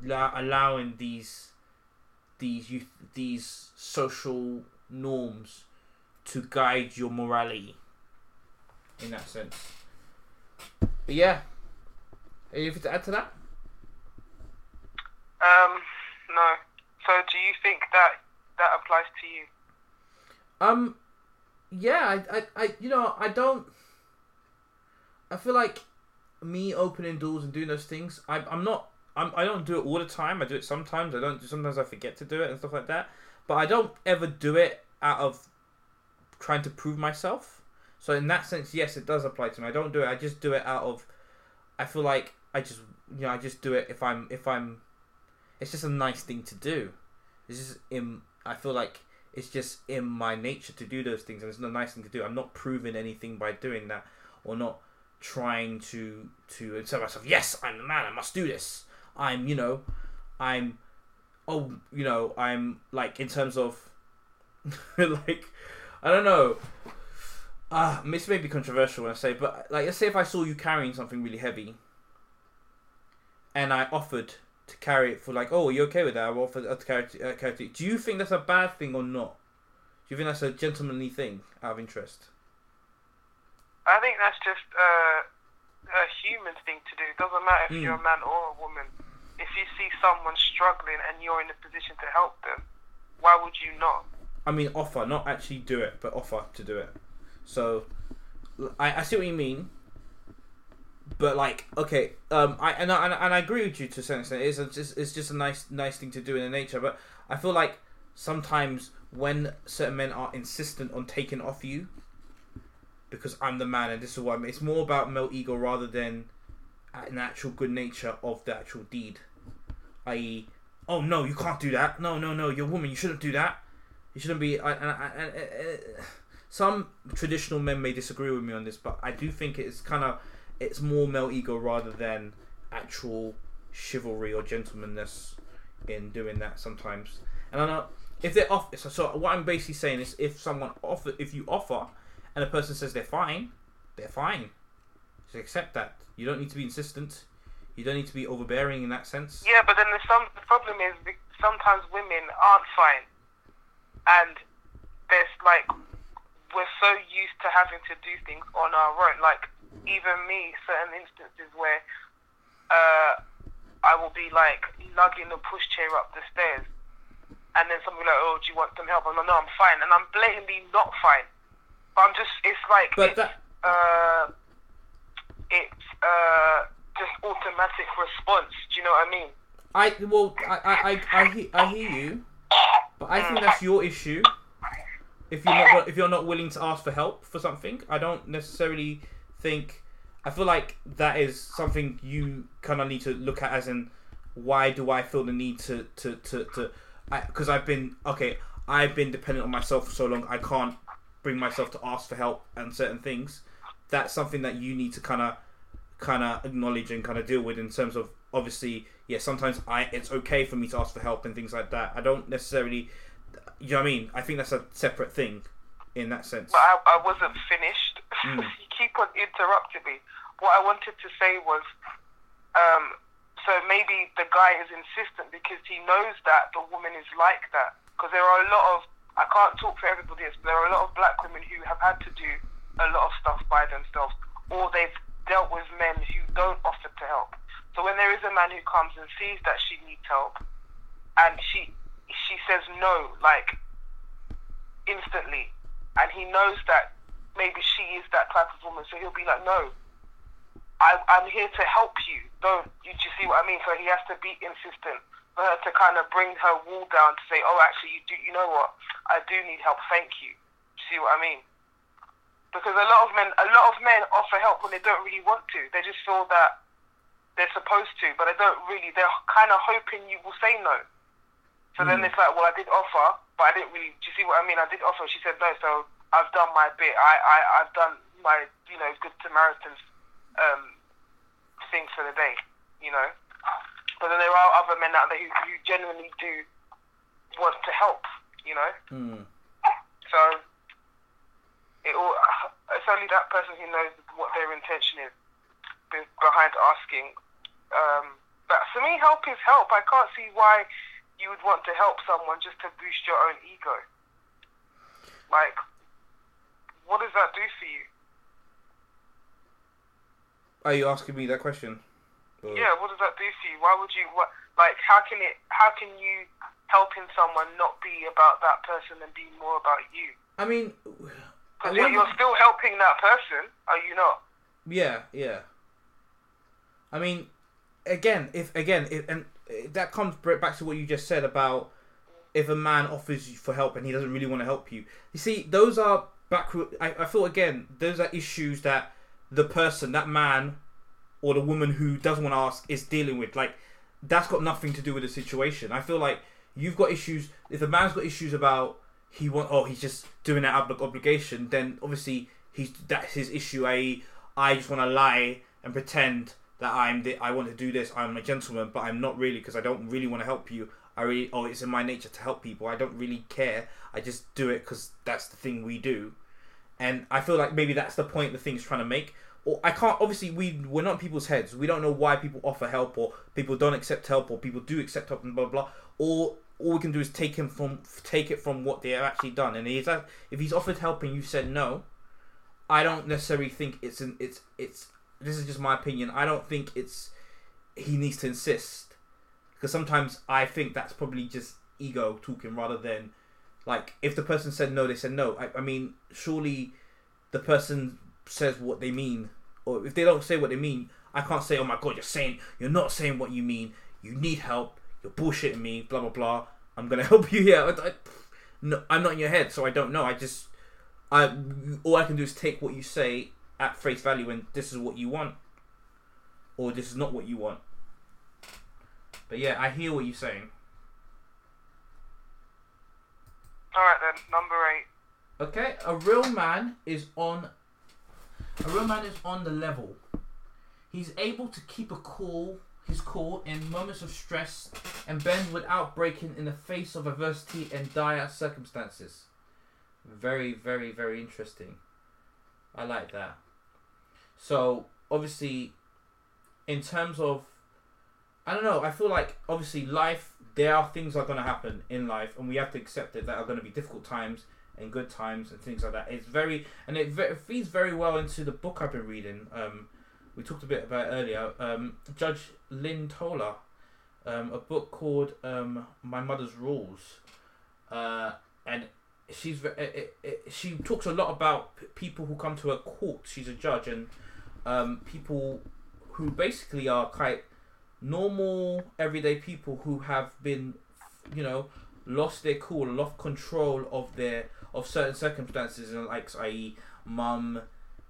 allowing these these youth these social norms to guide your morality in that sense. But yeah, anything to add to that? Um, no. So do you think that that applies to you? Um, yeah, I, I, I, you know, I don't. I feel like me opening doors and doing those things. I, I'm not. I'm, I don't do it all the time. I do it sometimes. I don't. Sometimes I forget to do it and stuff like that. But I don't ever do it out of trying to prove myself. So in that sense, yes, it does apply to me. I don't do it. I just do it out of. I feel like I just, you know, I just do it if I'm, if I'm. It's just a nice thing to do. It's just in. I feel like it's just in my nature to do those things, and it's a nice thing to do. I'm not proving anything by doing that, or not trying to to tell myself, yes, I'm the man. I must do this. I'm, you know, I'm. Oh, you know, I'm like in terms of, [LAUGHS] like, I don't know. Ah, this may be controversial when I say, but like, let's say if I saw you carrying something really heavy, and I offered to carry it for like, oh, are you okay with that? I offered to carry. Uh, carry it. Do you think that's a bad thing or not? Do you think that's a gentlemanly thing out of interest? I think that's just uh, a human thing to do. It doesn't matter if Mm. you're a man or a woman. If you see someone struggling and you're in a position to help them, why would you not? I mean, offer, not actually do it, but offer to do it. So, I, I see what you mean. But like, okay, um, I and I, and I- agree with you to a certain extent. It's just it's just a nice nice thing to do in the nature. But I feel like sometimes when certain men are insistent on taking off you, because I'm the man and this is what I'm, it's more about male ego rather than an actual good nature of the actual deed. I.e., oh no, you can't do that. No, no, no, you're a woman. You shouldn't do that. You shouldn't be. I, I, I, I, some traditional men may disagree with me on this, but I do think it's kind of it's more male ego rather than actual chivalry or gentlemanness in doing that sometimes. And I know if they're off. So, so what I'm basically saying is, if someone offer, if you offer, and a person says they're fine, they're fine. Just accept that. You don't need to be insistent. You don't need to be overbearing in that sense. Yeah, but then the, some, the problem is sometimes women aren't fine. And there's like, we're so used to having to do things on our own. Like, even me, certain instances where uh, I will be like lugging a pushchair up the stairs. And then somebody will be like, oh, do you want some help? I'm like, no, I'm fine. And I'm blatantly not fine. But I'm just, it's like, But it's, that uh, it's uh, just automatic response. Do you know what I mean? I well, I I I I, he- I hear you, but I think that's your issue. If you're not if you're not willing to ask for help for something, I don't necessarily think. I feel like that is something you kind of need to look at as in why do I feel the need to to to to because I've been okay. I've been dependent on myself for so long. I can't bring myself to ask for help and certain things. That's something that you need to kind of kind of acknowledge and kind of deal with in terms of obviously yeah sometimes i it's okay for me to ask for help and things like that i don't necessarily you know what i mean i think that's a separate thing in that sense But I, I wasn't finished. Mm. [LAUGHS] you keep on interrupting me. What I wanted to say was, um, so so maybe the guy is insistent because he knows that the woman is like that. Because there are a lot of, I can't talk for everybody else, but there are a lot of black women who have had to do a lot of stuff by themselves, or they've dealt with men who don't offer to help. So when there is a man who comes and sees that she needs help, and she she says no, like instantly, and he knows that maybe she is that type of woman, so he'll be like, no, I, I'm here to help you. Don't you, you see what I mean? So he has to be insistent for her to kind of bring her wall down to say, oh, actually, you do. You know what? I do need help. Thank you. you see what I mean? Because a lot of men, a lot of men offer help when they don't really want to. They just feel that they're supposed to, but they don't really. They're kind of hoping you will say no. So mm. then it's like, well, I did offer, but I didn't really. Do you see what I mean? I did offer. She said no, so I've done my bit. I, I, I've done my, you know, good Samaritan's um, things for the day, you know. But then there are other men out there who, who genuinely do want to help, you know. Mm. So it all, [SIGHS] it's only that person who knows what their intention is behind asking. Um, but for me, help is help. I can't see why you would want to help someone just to boost your own ego. Like, what does that do for you? Are you asking me that question? Or... Yeah, what does that do for you? Why would you? What like? How can it? How can you helping someone not be about that person and be more about you? I mean, because you're, you're still helping that person, are you not? Yeah, yeah. I mean, again, if again, if, and that comes back to what you just said about if a man offers you for help and he doesn't really want to help you. You see, those are backward. I, I feel again, those are issues that the person, that man, or the woman who doesn't want to ask is dealing with. Like that's got nothing to do with the situation. I feel like you've got issues. If the man's got issues about he want, oh, he's just doing that of obligation, then obviously he's that's his issue. I I just want to lie and pretend that I'm the, I want to do this. I'm a gentleman, but I'm not really because I don't really want to help you. I really, oh, it's in my nature to help people. I don't really care. I just do it because that's the thing we do and I feel like maybe that's the point the thing's trying to make. Or I can't obviously we we're not people's heads. We don't know why people offer help or people don't accept help or people do accept help and blah blah. blah. Or all we can do is take him from take it from what they have actually done. And he's if he's offered help and you said no, I don't necessarily think it's an it's it's this is just my opinion. I don't think it's he needs to insist because sometimes I think that's probably just ego talking rather than like, if the person said no, they said no. I, I mean, surely the person says what they mean, or if they don't say what they mean, I can't say, "Oh my god, you're saying you're not saying what you mean. You need help. You're bullshitting me." Blah blah blah. I'm gonna [LAUGHS] help you here. I, I, no, I'm not in your head, so I don't know. I just, I all I can do is take what you say at face value, and this is what you want, or this is not what you want. But yeah, I hear what you're saying. Alright then, number eight. Okay, a real man is on. A real man is on the level. He's able to keep a cool, his cool in moments of stress, and bend without breaking in the face of adversity and dire circumstances. Very, very, very interesting. I like that. So obviously, in terms of, I don't know. I feel like obviously life there are things that are going to happen in life, and we have to accept it. That are going to be difficult times and good times and things like that. It's very and it, ve- feeds very well into the book I've been reading. Um, we talked a bit about earlier. Um, Judge Lynn Toler, um, a book called um, My Mother's Rules, uh, and she's it, it, she talks a lot about people who come to her court. She's a judge and um, people who basically are quite normal everyday people who have been you know lost their cool lost control of their of certain circumstances and like i.e mum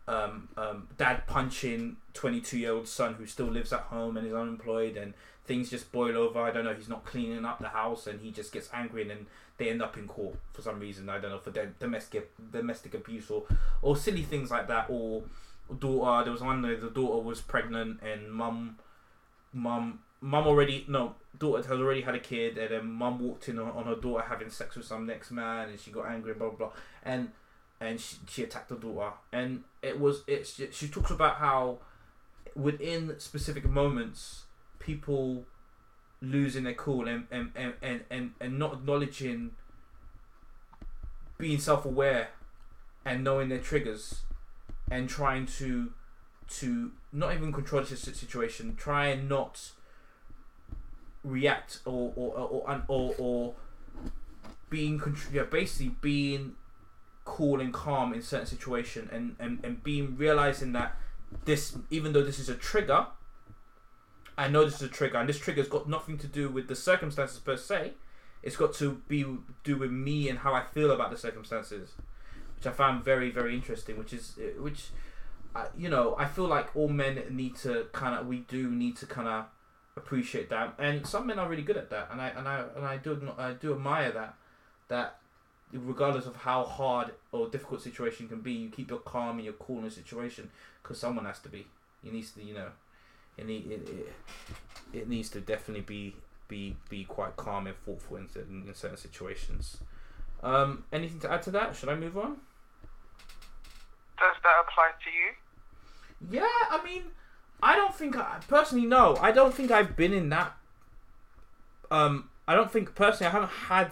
um, um, dad punching 22 year old son who still lives at home and is unemployed and things just boil over. I don't know he's not cleaning up the house and he just gets angry and then they end up in court for some reason. I don't know for domestic domestic abuse or or silly things like that or daughter there was one where the daughter was pregnant and mum mum mum already no daughter has already had a kid and then mum walked in on, on, her daughter having sex with some next man and she got angry blah blah, blah. and and she, she attacked the daughter and it was it's she talks about how within specific moments people losing their cool and and, and, and, and, and not acknowledging being self aware and knowing their triggers and trying to to not even control the si- situation, try and not react or or or or, or, being contr- yeah, basically being cool and calm in certain situation and, and and being realizing that this even though this is a trigger I know this is a trigger and this trigger's got nothing to do with the circumstances per se. It's got to be do with me and how I feel about the circumstances which I found very very interesting which is eh, which you know I feel like all men need to kind of we do need to kind of appreciate that and some men are really good at that and I and I and I do I do admire that that regardless of how hard or difficult situation can be, you keep your calm and your cool in a situation because someone has to be. It needs to, you know, it need it, it, it needs to definitely be be be quite calm and thoughtful in, certain- in certain situations. Um, anything to add to that? Should I move on? Does that apply to you? Yeah, I mean, I don't think I personally no. I don't think I've been in that. Um, I don't think personally I haven't had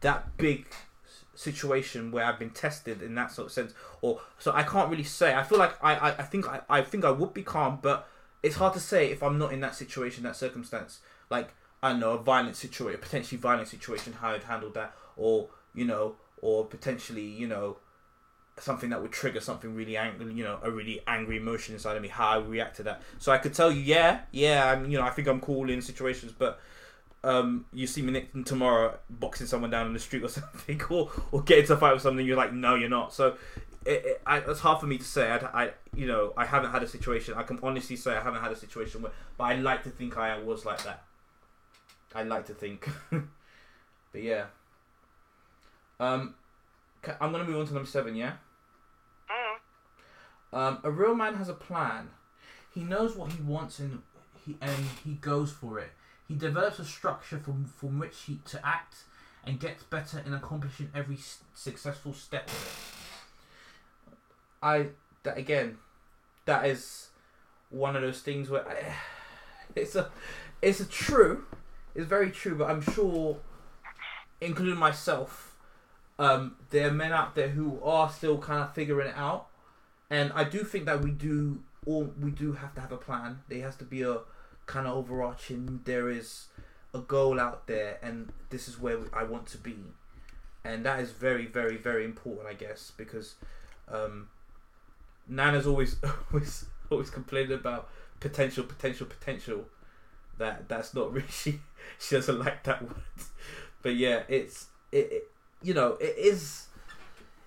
that big situation where I've been tested in that sort of sense, or so I can't really say. I feel like I I, I think I, I think I would be calm, but it's hard to say if I'm not in that situation, that circumstance. Like I know a violent situation, potentially violent situation, how I'd handle that, or you know, or potentially you know something that would trigger something really angry, you know, a really angry emotion inside of me, how I would react to that. So I could tell you, yeah, yeah, I'm, you know, I think I'm cool in situations, but um, you see me tomorrow boxing someone down in the street or [LAUGHS] something, or or get into a fight with something, you're like, no, you're not. So it, it, I, it's hard for me to say. I, I, you know, I haven't had a situation. I can honestly say I haven't had a situation where, but I like to think I was like that. I like to think, [LAUGHS] but yeah. Um, I'm gonna move on to number seven. Yeah. Um, a real man has a plan. He knows what he wants and he and he goes for it. He develops a structure from from which he to act and gets better in accomplishing every s- successful step of it. I that again, that is one of those things where I, [SIGHS] it's a it's a true, it's very true. But I'm sure, including myself, um, there are men out there who are still kind of figuring it out and I do think that we do all we do have to have a plan. There has to be a kind of overarching. There is a goal out there, and this is where I want to be, and that is very, very, very important, I guess, because um, Nana's always, [LAUGHS] always, always complaining about potential, potential, potential. That that's not really [LAUGHS] she. She doesn't like that word, but yeah, it's it, it you know it is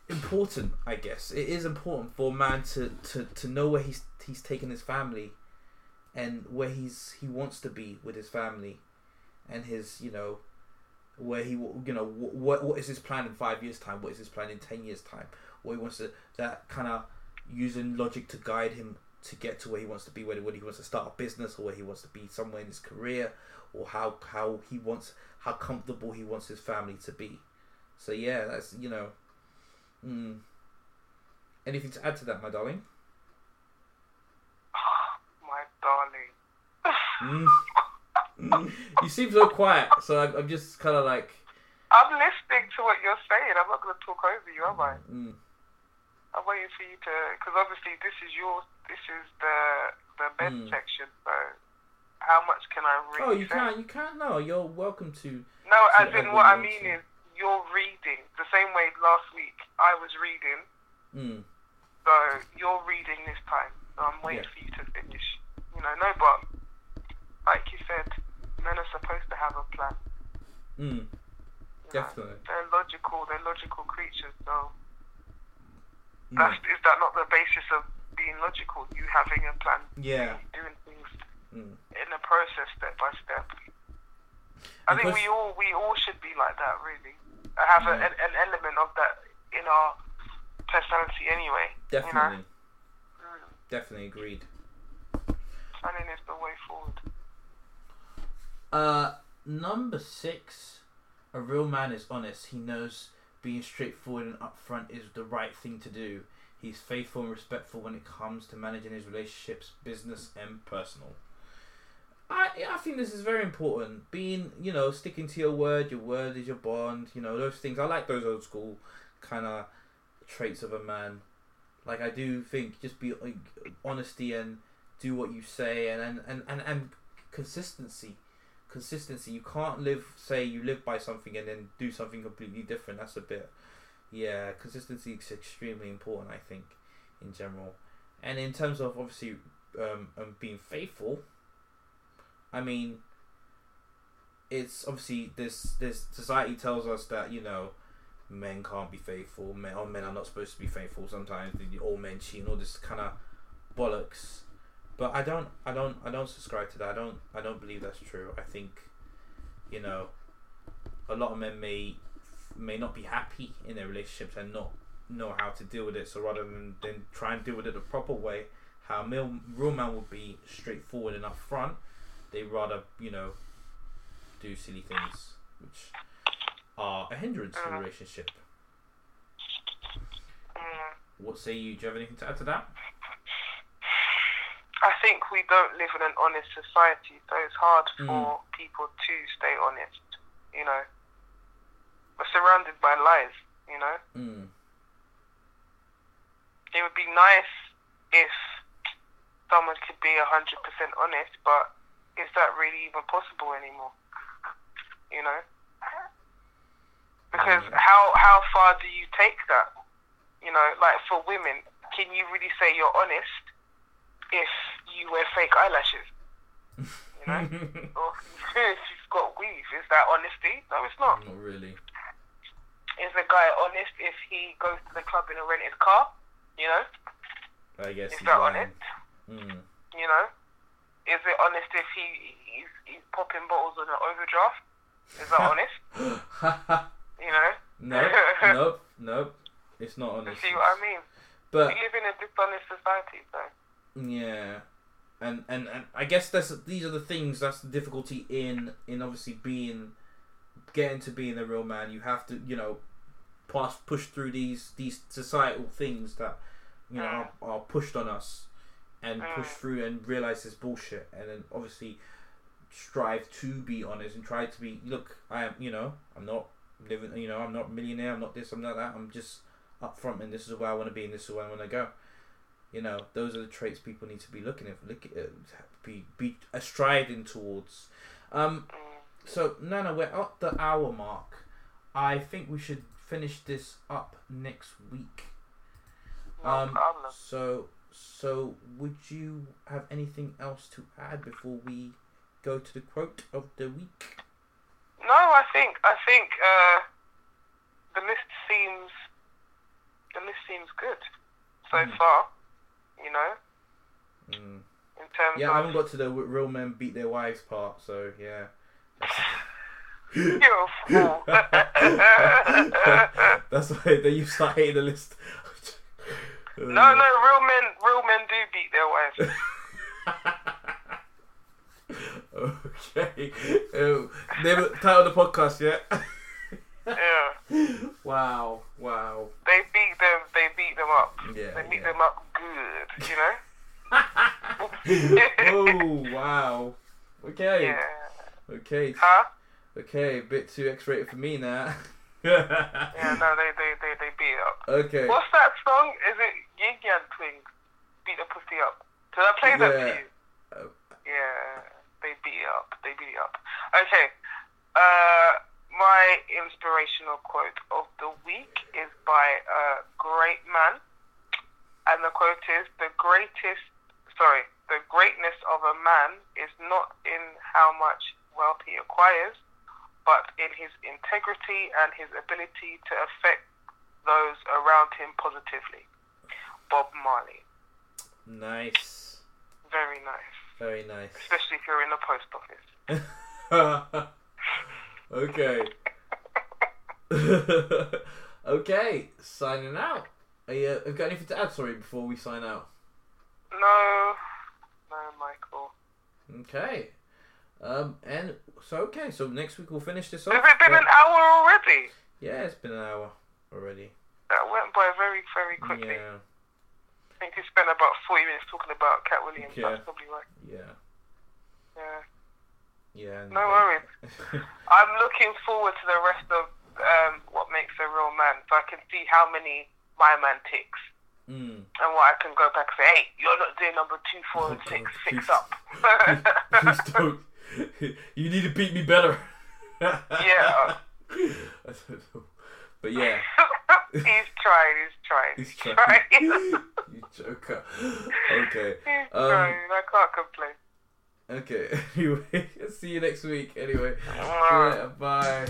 important i guess. It is important for a man to, to, to know where he's he's taken his family and where he's he wants to be with his family and his you know where he you know what what is his plan in five years time? What is his plan in 10 years time? What he wants to that kind of using logic to guide him to get to where he wants to be whether, whether he wants to start a business or where he wants to be somewhere in his career or how how he wants how comfortable he wants his family to be. So yeah that's you know Mm. Anything to add to that, my darling? [SIGHS] My darling. Mm. Mm. You seem so quiet, so I'm, I'm just kind of like. I'm listening to what you're saying. I'm not going to talk over you, am I? Mm. I'm waiting for you to, because obviously this is your, this is the the men Mm. section. So how much can I read? Oh, you can't. You can't. No, you're welcome to. No, to as in what I mean to. is you're reading the same way last week I was reading. Mm. So you're reading this time. So I'm waiting Yeah. for you to finish. You know, no, but like you said, men are supposed to have a plan. Mm. you know. Definitely. They're logical. They're logical creatures. So Mm. that's is that not the basis of being logical? You having a plan, Yeah. doing things Mm. in a process, step by step. I think we all we all should be like that, really. Have a, an, an element of that in our personality, anyway. Definitely. You know, mm, Definitely agreed. planning is the way forward. Uh, number six. A real man is honest. He knows being straightforward and upfront is the right thing to do. He's faithful and respectful when it comes to managing his relationships, business and personal. I I think this is very important. Being you know sticking to your word. Your word is your bond. You know those things. I like those old school kind of traits of a man. Like I do think just be like, honesty and do what you say and and, and, and, and consistency. Consistency. You can't live say you live by something and then do something completely different. That's a bit yeah, consistency is extremely important, I think, in general. And in terms of obviously um, um being faithful, I mean, it's obviously this this society tells us that you know men can't be faithful, men or men are not supposed to be faithful. Sometimes all men cheat and all this kind of bollocks. But I don't, I don't, I don't subscribe to that. I don't, I don't believe that's true. I think, you know, a lot of men may may not be happy in their relationships and not know how to deal with it. So rather than, than try and deal with it the proper way, how a real man would be straightforward and upfront, they rather, you know, do silly things which are a hindrance to the relationship. Mm. What say you? Do you have anything to add to that? I think we don't live in an honest society, so it's hard Mm. for people to stay honest. You know, we're surrounded by lies. You know, Mm. it would be nice if someone could be hundred percent honest, but is that really even possible anymore? You know, because Mm. how how far do you take that? You know, like for women, can you really say you're honest if you wear fake eyelashes? You know, [LAUGHS] or [LAUGHS] if you've got weave, is that honesty? No, it's not. not really. Is the guy honest if he goes to the club in a rented car? You know, I guess. is that lying. honest? Mm. You know, is it honest if he he's, he's popping bottles on an overdraft? Is that [LAUGHS] honest? [LAUGHS] You know, no, no, no. It's not honest. you see what I mean? But we live in a dishonest society, so Yeah, and and and I guess that's these are the things that's the difficulty in in obviously being getting to being a real man. You have to you know pass push through these these societal things that you know mm. are, are pushed on us and push through and realize this bullshit and then obviously strive to be honest and try to be look I am you know I'm not living you know I'm not a millionaire I'm not this I'm not that I'm just upfront and this is where I want to be and this is where I want to go you know, those are the traits people need to be looking at, look at, be be striding towards. Um, so Nana, we're at the hour mark. I think we should finish this up next week. no Um, problem. so so would you have anything else to add before we go to the quote of the week? No, I think I think uh, the list seems the list seems good so Mm. far. You know, Mm. in terms Yeah, I haven't got to the real men beat their wives part, so yeah. [LAUGHS] you're a fool. [LAUGHS] That's why [LAUGHS] you start hating the list. No, no, real men, real men do beat their wives. [LAUGHS] okay. Uh, never title of the podcast yet. Yeah, wow. Wow. they beat them. They beat them up. Yeah. They beat yeah. them up good. You know. [LAUGHS] oh wow. Okay. Yeah. Okay. Huh? Okay. A bit too X-rated for me now. Yeah. No, they they they they beat it up. okay. What's that song? Is it Yin Yang Twins? Beat the pussy up. Did I play that Yeah. for you? Uh, Yeah, they beat it up. They beat it up. Okay. Uh, my inspirational quote of the week is by a great man, and the quote is: "The greatest, sorry, the greatness of a man is not in how much wealth he acquires, but in his integrity and his ability to affect those around him positively." Bob Marley. nice. Very nice, Very nice. especially if you're in the post office. [LAUGHS] okay. [LAUGHS] okay, signing out. Are you, have you got anything to add, sorry, before we sign out? No, no, Michael. Okay. Um, and so, okay, so next week we'll finish this off. Has it been but- an hour already? Yeah, it's been an hour already. That went by very, very quickly. Yeah, I think we spent about 40 minutes talking about Katt Williams. Yeah. That's probably right. yeah. Yeah. Yeah. No worries. [LAUGHS] I'm looking forward to the rest of um, what makes a real man, so I can see how many my man ticks, Mm. and what I can go back and say, hey, you're not doing number two, four, and six, fix up. [LAUGHS] Please don't. [LAUGHS] You need to beat me better. [LAUGHS] Yeah. I don't know. But yeah, [LAUGHS] he's trying. He's trying. he's trying. you joker. Okay. He's Um, trying. I can't complain. Okay. Anyway, see you next week. Anyway. Yeah, bye.